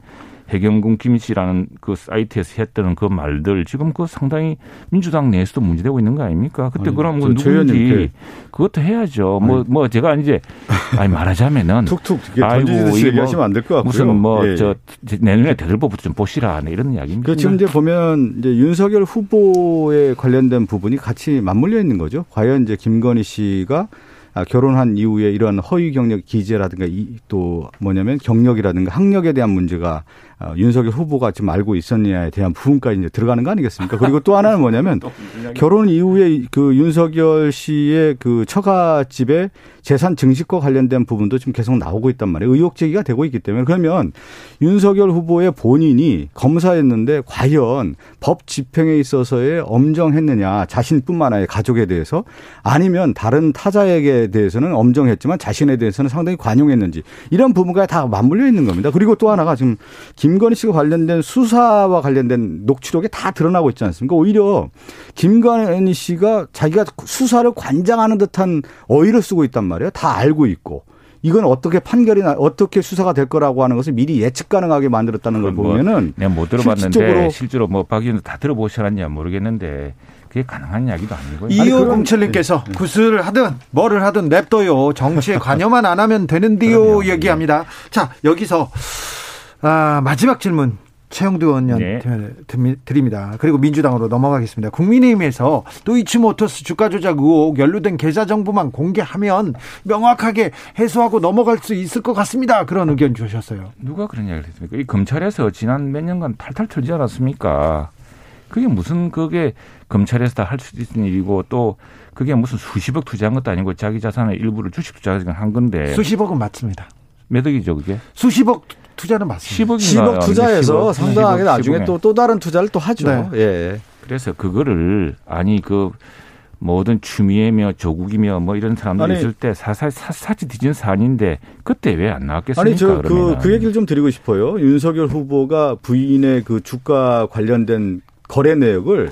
해경군 김씨라는 그 사이트에서 했던 그 말들 지금 그 상당히 민주당 내에서도 문제되고 있는 거 아닙니까? 그때 아니, 그럼 그 누군지 그것도 해야죠. 뭐뭐 뭐 제가 이제 아니 말하자면은 툭툭 던지듯이 얘기하시면 뭐 안될 것 같고요. 무슨 뭐저 예. 내년에 대들보부터 좀 보시라 네, 이런 이야기입니다. 그 지금 이제 보면 이제 윤석열 후보에 관련된 부분이 같이 맞물려 있는 거죠. 과연 이제 김건희 씨가 아, 결혼한 이후에 이런 허위 경력 기재라든가 이, 또 뭐냐면 경력이라든가 학력에 대한 문제가 어, 윤석열 후보가 지금 알고 있었냐에 대한 부분까지 이제 들어가는 거 아니겠습니까? 그리고 또 하나는 뭐냐면 <laughs> 결혼 이후에 그 윤석열 씨의 그 처가집에 재산 증식과 관련된 부분도 지금 계속 나오고 있단 말이에요. 의혹 제기가 되고 있기 때문에 그러면 윤석열 후보의 본인이 검사했는데 과연 법 집행에 있어서의 엄정했느냐 자신뿐만 아니라 가족에 대해서 아니면 다른 타자에게 대해서는 엄정했지만 자신에 대해서는 상당히 관용했는지 이런 부분과 다 맞물려 있는 겁니다. 그리고 또 하나가 지금 김건희 씨가 관련된 수사와 관련된 녹취록에 다 드러나고 있지 않습니까? 오히려 김건희 씨가 자기가 수사를 관장하는 듯한 어휘를 쓰고 있단 말이에요. 다 알고 있고. 이건 어떻게 판결이 나 어떻게 수사가 될 거라고 하는 것을 미리 예측 가능하게 만들었다는 걸뭐 보면은 내가 못 들어봤는데 실제로 뭐박 의원 다 들어보셨는지 모르겠는데 그게 가능한 이야기도 아니고요. 이호공철님께서 네. 구슬을 하든 뭐를 하든 냅둬요. 정치에 관여만 안 하면 되는데요. 얘기합니다. 자 여기서 아, 마지막 질문. 최영두 의원 네. 드립니다. 그리고 민주당으로 넘어가겠습니다. 국민의힘에서 도이치모터스 주가 조작 의혹 연루된 계좌 정보만 공개하면 명확하게 해소하고 넘어갈 수 있을 것 같습니다. 그런 의견 주셨어요. 누가 그런 이야기를 했습니까? 이 검찰에서 지난 몇 년간 탈탈 털지 않았습니까? 그게 무슨 그게 검찰에서 다 할 수 있는 일이고 또 그게 무슨 수십억 투자한 것도 아니고 자기 자산의 일부를 주식 투자한 건데 수십억은 맞습니다. 몇 억이죠 그게? 수십억 투자는 맞습니다. 10억, 10억 투자해서 10억, 상당하게 10억, 나중에 또또 다른 투자를 또 하죠. 네. 예. 그래서 그거를 아니 그 모든 추미애며 조국이며 뭐 이런 사람들 이 있을 때 사사 사사지 뒤진 사안인데 그때 왜 안 나왔겠습니까? 아니 저그그 그 얘기를 좀 드리고 싶어요. 윤석열 후보가 부인의 그 주가 관련된 거래 내역을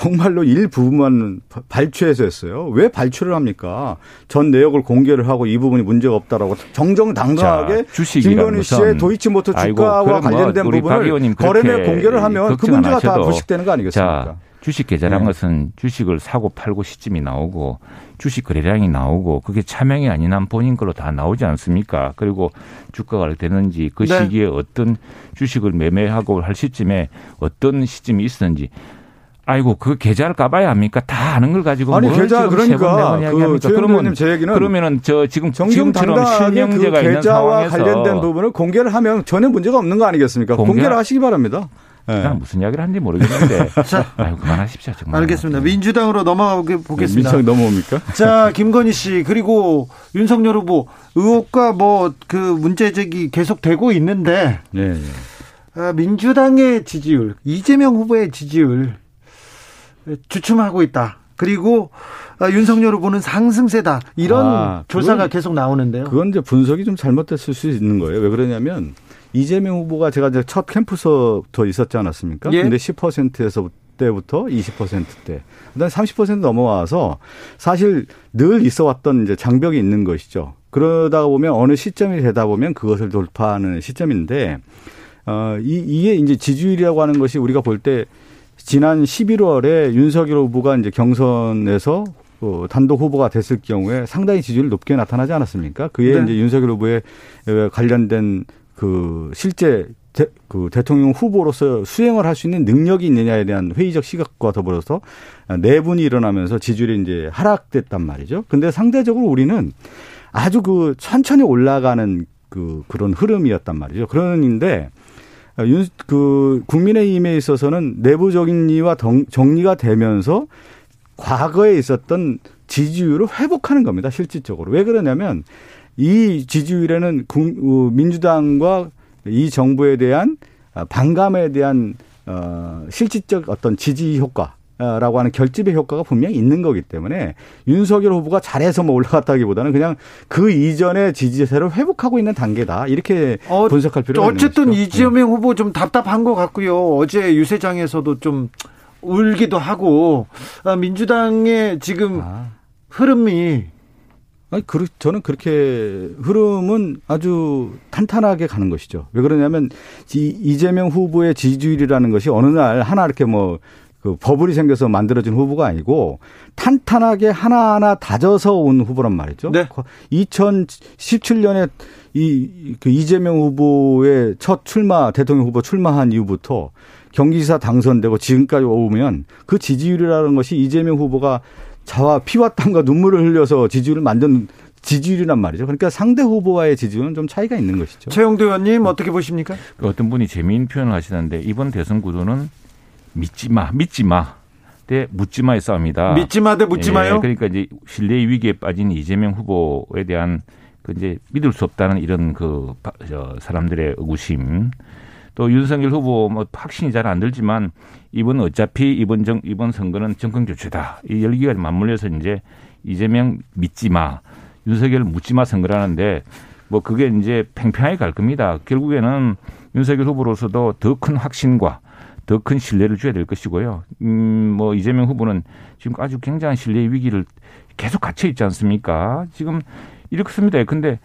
정말로 일부분만 발췌해서 했어요. 왜 발췌를 합니까? 전 내역을 공개를 하고 이 부분이 문제가 없다라고 정정당당하게 김건희 씨의 도이치모터 주가와 아이고, 뭐 관련된 뭐 부분을 거래 내역 공개를 하면 그 문제가 다 부식되는 거 아니겠습니까? 자, 주식 계좌란 네. 것은 주식을 사고 팔고 시점이 나오고 주식 거래량이 나오고 그게 차명이 아닌 한 본인 걸로 다 나오지 않습니까? 그리고 주가가 되는지 그 네. 시기에 어떤 주식을 매매하고 할 시점에 어떤 시점이 있었는지 아이고 그 계좌를 까봐야 합니까? 다 아는 걸 가지고 아니 계좌 그러니까 그 그러면 제 얘기는 그러면은 저 지금 지금처럼 실명제가 그 있는 상황에서 관련된 부분을 공개를 하면 전혀 문제가 없는 거 아니겠습니까? 공개, 공개를 하시기 바랍니다. 네. 무슨 이야기를 하는지 모르겠는데. <laughs> 자, 아유, 그만하십시오. 정말. 알겠습니다. 민주당으로 넘어가 보겠습니다. 민주당 넘어옵니까? 자, 김건희 씨 그리고 윤석열 후보 의혹과 뭐 그 문제 제기 계속되고 있는데 네. 아, 민주당의 지지율, 이재명 후보의 지지율 주춤하고 있다. 그리고 아, 윤석열 후보는 상승세다. 이런 아, 조사가 계속 나오는데요. 그건 이제 분석이 좀 잘못됐을 수 있는 거예요. 왜 그러냐면 이재명 후보가 제가 이제 첫 캠프서부터 있었지 않았습니까? 예? 근데 10%에서 때부터 20%대. 그다음에 30% 넘어와서 사실 늘 있어 왔던 이제 장벽이 있는 것이죠. 그러다 보면 어느 시점이 되다 보면 그것을 돌파하는 시점인데 어, 이, 이게 이제 지지율이라고 하는 것이 우리가 볼때 지난 11월에 윤석열 후보가 이제 경선에서 어, 단독 후보가 됐을 경우에 상당히 지지율이 높게 나타나지 않았습니까? 그에 네. 이제 윤석열 후보에 관련된 그 실제 대, 그 대통령 후보로서 수행을 할 수 있는 능력이 있느냐에 대한 회의적 시각과 더불어서 내분이 일어나면서 지지율이 이제 하락됐단 말이죠. 근데 상대적으로 우리는 아주 그 천천히 올라가는 그 그런 흐름이었단 말이죠. 그런데 윤, 그 국민의힘에 있어서는 내부적인 이와 정리가 되면서 과거에 있었던 지지율을 회복하는 겁니다. 실질적으로. 왜 그러냐면 이 지지율에는 어, 민주당과 이 정부에 대한 아, 반감에 대한 어 실질적 어떤 지지 효과 라고 하는 결집의 효과가 분명히 있는 거기 때문에 윤석열 후보가 잘해서 뭐 올라갔다기보다는 그냥 그 이전의 지지세를 회복하고 있는 단계다 이렇게 어, 분석할 필요가 있는 어쨌든 이재명 네. 후보 좀 답답한 것 같고요. 어제 유세장에서도 좀 울기도 하고 아, 민주당의 지금 아. 흐름이 아니, 그, 저는 그렇게 흐름은 아주 탄탄하게 가는 것이죠. 왜 그러냐면 이, 이재명 후보의 지지율이라는 것이 어느 날 하나 이렇게 뭐 그 버블이 생겨서 만들어진 후보가 아니고 탄탄하게 하나하나 다져서 온 후보란 말이죠. 네. 2017년에 이 그 이재명 후보의 첫 출마 대통령 후보 출마한 이후부터 경기지사 당선되고 지금까지 오면 그 지지율이라는 것이 이재명 후보가 자와 피와 땀과 눈물을 흘려서 지지율을 만든 지지율이란 말이죠. 그러니까 상대 후보와의 지지율은 좀 차이가 있는 것이죠. 최영도 의원님 어떻게 보십니까? 그 어떤 분이 재미있는 표현을 하시는데 이번 대선 구도는 믿지 마, 믿지 마. 대 묻지 마의 싸움이다. 믿지 마 대 묻지 마요? 예, 그러니까 이제 신뢰 위기에 빠진 이재명 후보에 대한 그 이제 믿을 수 없다는 이런 그 사람들의 의구심. 또 윤석열 후보 뭐 확신이 잘 안 들지만 이번 어차피 이번 정 이번 선거는 정권 교체다. 이 열기가 맞물려서 이제 이재명 믿지 마. 윤석열 묻지 마 선거라는데 뭐 그게 이제 팽팽하게 갈 겁니다. 결국에는 윤석열 후보로서도 더 큰 확신과 더 큰 신뢰를 줘야 될 것이고요. 음, 뭐 이재명 후보는 지금 아주 굉장한 신뢰 위기를 계속 갇혀 있지 않습니까? 지금 이렇습니다. 근데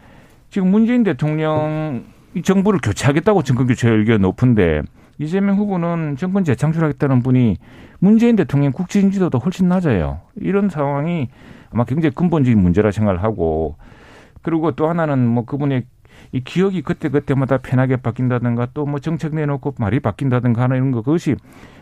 지금 문재인 대통령 이 정부를 교체하겠다고 정권 교체 열기가 높은데 이재명 후보는 정권 재창출하겠다는 분이 문재인 대통령 국제 인지도도 훨씬 낮아요. 이런 상황이 아마 굉장히 근본적인 문제라 생각을 하고 그리고 또 하나는 뭐 그분의 이 기억이 그때 그때마다 편하게 바뀐다든가 또 뭐 정책 내놓고 말이 바뀐다든가 하는 이런 거 그것이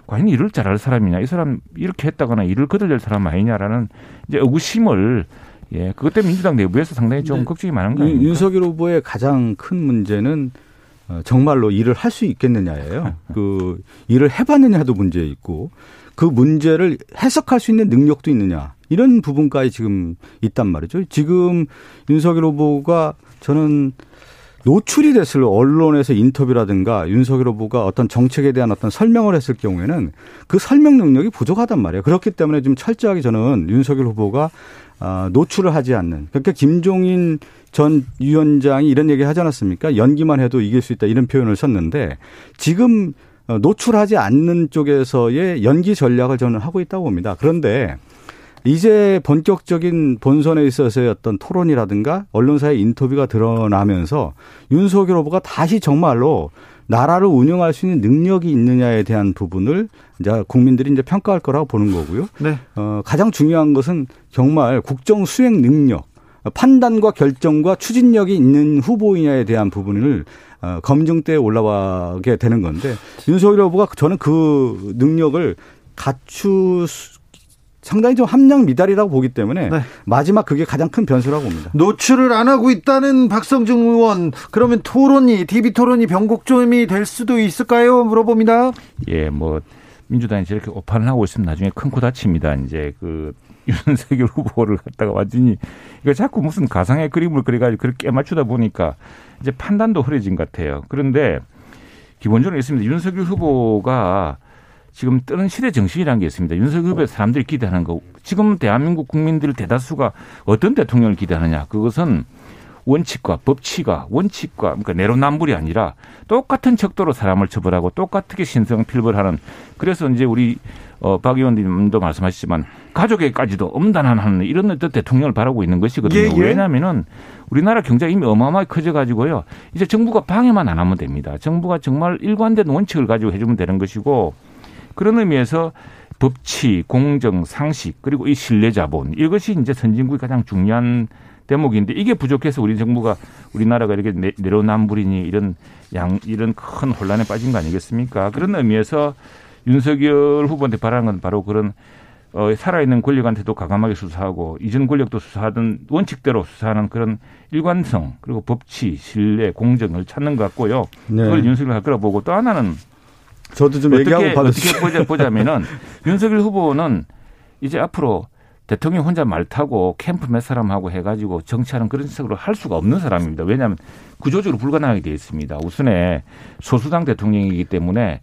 과연 일을 잘할 사람이냐 이 사람 이렇게 했다거나 일을 거들릴 사람 아니냐라는 이제 의구심을 예 그것 때문에 민주당 내부에서 상당히 좀 걱정이 많은 거예요. 윤석열 후보의 가장 큰 문제는 어, 정말로 일을 할 수 있겠느냐예요. <laughs> 그 일을 해봤느냐도 문제 있고 그 문제를 해석할 수 있는 능력도 있느냐 이런 부분까지 지금 있단 말이죠. 지금 윤석열 후보가 저는 노출이 됐을 언론에서 인터뷰라든가 윤석열 후보가 어떤 정책에 대한 어떤 설명을 했을 경우에는 그 설명 능력이 부족하단 말이에요. 그렇기 때문에 좀 철저하게 저는 윤석열 후보가 아, 노출을 하지 않는. 그러니까 김종인 전 위원장이 이런 얘기 하지 않았습니까? 연기만 해도 이길 수 있다 이런 표현을 썼는데 지금 어, 노출하지 않는 쪽에서의 연기 전략을 저는 하고 있다고 봅니다. 그런데 이제 본격적인 본선에 있어서의 어떤 토론이라든가 언론사의 인터뷰가 드러나면서 윤석열 후보가 다시 정말로 나라를 운영할 수 있는 능력이 있느냐에 대한 부분을 이제 국민들이 이제 평가할 거라고 보는 거고요. 네. 어, 가장 중요한 것은 정말 국정 수행 능력, 판단과 결정과 추진력이 있는 후보이냐에 대한 부분을 어, 검증대에 올라가게 되는 건데 윤석열 후보가 저는 그 능력을 갖추 상당히 좀 함량 미달이라고 보기 때문에 네. 마지막 그게 가장 큰 변수라고 봅니다. 노출을 안 하고 있다는 박성중 의원 그러면 토론이 TV 토론이 변곡점이 될 수도 있을까요? 물어봅니다. 예, 뭐 민주당이 저렇게 오판을 하고 있으면 나중에 큰 코 다칩니다. 이제 그 <laughs> 윤석열 후보를 갖다가 완전히 이거 자꾸 무슨 가상의 그림을 그려가지고 그렇게 맞추다 보니까 이제 판단도 흐려진 것 같아요. 그런데 기본적으로 있습니다. 윤석열 후보가 지금 뜨는 시대 정신이라는 게 있습니다. 윤석열 후보에 사람들이 기대하는 거. 지금 대한민국 국민들 대다수가 어떤 대통령을 기대하느냐. 그것은 원칙과 법치가 원칙과 그러니까 내로남불이 아니라 똑같은 척도로 사람을 처벌하고 똑같게 신성 필벌하는 그래서 이제 우리 어, 박 의원님도 말씀하셨지만 가족에까지도 엄단한 이런 어떤 대통령을 바라고 있는 것이거든요. 예, 예. 왜냐하면은 우리나라 경제가 이미 어마어마하게 커져가지고요. 이제 정부가 방해만 안 하면 됩니다. 정부가 정말 일관된 원칙을 가지고 해주면 되는 것이고 그런 의미에서 법치, 공정, 상식 그리고 이 신뢰 자본 이것이 이제 선진국의 가장 중요한 대목인데 이게 부족해서 우리 정부가 우리나라가 이렇게 내로남불이니 이런 양 이런 큰 혼란에 빠진 거 아니겠습니까? 그런 의미에서 윤석열 후보한테 바라는 건 바로 그런 어, 살아있는 권력한테도 과감하게 수사하고 이전 권력도 수사하던 원칙대로 수사하는 그런 일관성 그리고 법치, 신뢰, 공정을 찾는 것 같고요. 네. 그걸 윤석열 할 거라 보고 또 하나는 저도 좀 어떻게, 얘기하고 받으시죠. 어떻게 보자, 보자면은 <laughs> 윤석열 후보는 이제 앞으로 대통령 혼자 말 타고 캠프 몇 사람하고 해가지고 정치하는 그런 식으로 할 수가 없는 사람입니다. 왜냐하면 구조적으로 불가능하게 되어 있습니다. 우선에 소수당 대통령이기 때문에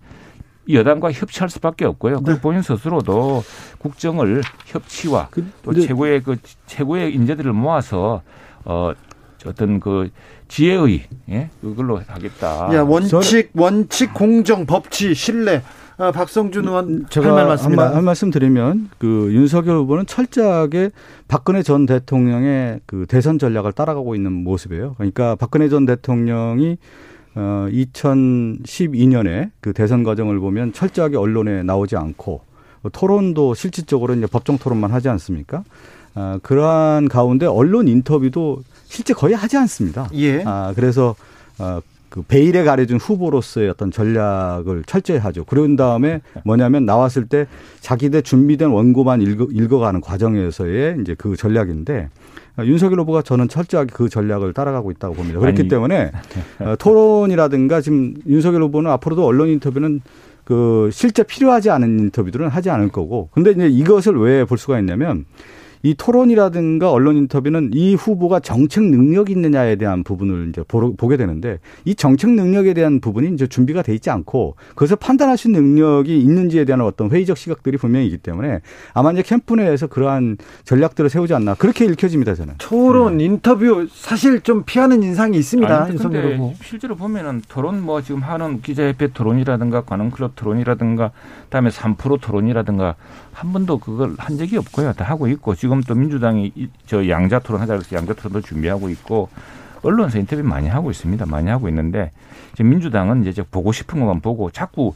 여당과 협치할 수밖에 없고요. 네. 그리고 본인 스스로도 국정을 협치와 그, 또 최고의 그 최고의 인재들을 모아서 어 어떤 그 지혜의 예 그걸로 하겠다. 야 원칙 원칙 공정 법치 신뢰. 아, 박성준 의원 제가 할, 한, 한 말씀 드리면 그 윤석열 후보는 철저하게 박근혜 전 대통령의 그 대선 전략을 따라가고 있는 모습이에요. 그러니까 박근혜 전 대통령이 어 2012년에 그 대선 과정을 보면 철저하게 언론에 나오지 않고 토론도 실질적으로 이제 법정 토론만 하지 않습니까? 아, 그러한 가운데 언론 인터뷰도 실제 거의 하지 않습니다. 예. 아, 그래서 어, 그 베일에 가려준 후보로서의 어떤 전략을 철저히 하죠. 그런 다음에 뭐냐면 나왔을 때 자기들 준비된 원고만 읽어, 읽어가는 과정에서의 이제 그 전략인데 어, 윤석열 후보가 저는 철저하게 그 전략을 따라가고 있다고 봅니다. 그렇기 아니. 때문에 <laughs> 어, 토론이라든가 지금 윤석열 후보는 앞으로도 언론 인터뷰는 그 실제 필요하지 않은 인터뷰들은 하지 않을 거고 근데 이제 이것을 왜 볼 수가 있냐면 이 토론이라든가 언론 인터뷰는 이 후보가 정책 능력이 있느냐에 대한 부분을 이제 보게 되는데 이 정책 능력에 대한 부분이 이제 준비가 돼 있지 않고 그것을 판단할 수 있는 능력이 있는지에 대한 어떤 회의적 시각들이 분명히 있기 때문에 아마 이제 캠프 내에서 그러한 전략들을 세우지 않나 그렇게 읽혀집니다 저는. 토론 네. 인터뷰 사실 좀 피하는 인상이 있습니다. 아니, 근데 실제로 보면은 토론 뭐 지금 하는 기자협회 토론이라든가 관훈클럽 토론이라든가 그다음에 3프로 토론이라든가 한 번도 그걸 한 적이 없고요. 다 하고 있고 지금 또 민주당이 저 양자 토론 하자 그래서 양자 토론도 준비하고 있고 언론사 인터뷰 많이 하고 있습니다. 많이 하고 있는데 지금 민주당은 이제 보고 싶은 것만 보고 자꾸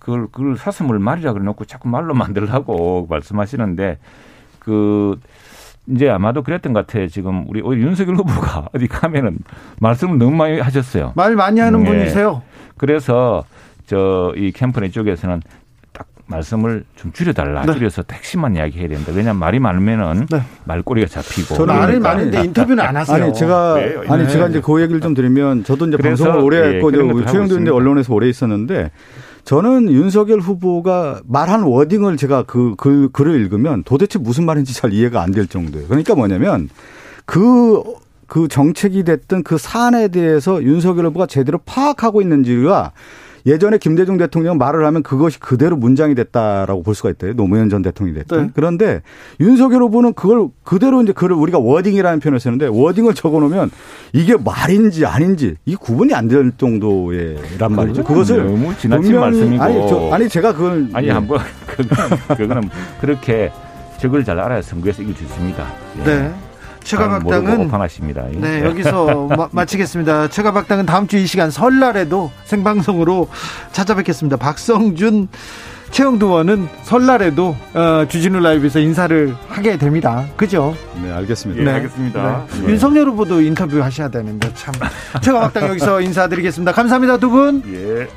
그걸 그걸 사슴을 말이라 그래 놓고 자꾸 말로 <laughs> 만들라고 말씀하시는데 그 이제 아마도 그랬던 것 같아요. 지금 우리 윤석열 후보가 <laughs> 어디 가면은 말씀을 너무 많이 하셨어요. 말 많이 하는 네. 분이세요. 그래서 저 이 캠퍼니 쪽에서는 딱 말씀을 좀 줄여달라. 네. 줄여서 택시만 이야기해야 된다. 왜냐하면 말이 많으면은 네. 말꼬리가 잡히고. 저는 말이 많은데 인터뷰는 안 하세요. 아니 제가 네. 아니 제가 이제 그 얘기를 좀 드리면 저도 이제 방송을 오래 예, 했고 예, 최영도 언론에서 오래 있었는데 저는 윤석열 후보가 말한 워딩을 제가 그, 그 글을 읽으면 도대체 무슨 말인지 잘 이해가 안 될 정도예요. 그러니까 뭐냐면 그, 그 정책이 됐던 그 사안에 대해서 윤석열 후보가 제대로 파악하고 있는지가 예전에 김대중 대통령 말을 하면 그것이 그대로 문장이 됐다라고 볼 수가 있대요. 노무현 전 대통령이 됐든. 네. 그런데 윤석열 후보는 그걸 그대로 이제 그를 우리가 워딩이라는 표현을 쓰는데 워딩을 적어 놓으면 이게 말인지 아닌지 이게 구분이 안 될 정도의란 말이죠. 그것을 너무 지나친 말씀이고 아니, 저, 아니 제가 그걸 아니 한번 그거는, 그거는 그렇게 적을 잘 알아야 선거에서 이길 수 있습니다. 예. 네. 최가박당은 오판하십니다. 네, 예. 여기서 마, <laughs> 치겠습니다 최가박당은 다음 주 이 시간 설날에도 생방송으로 찾아뵙겠습니다. 박성준 최영도 의원은 설날에도 어, 주진우 라이브에서 인사를 하게 됩니다. 그죠? 네, 알겠습니다. 네, 알겠습니다. 네. 네. 윤석열 후보도 인터뷰 하셔야 되는데 참. 최가박당 여기서 <laughs> 인사드리겠습니다. 감사합니다, 두 분. 예.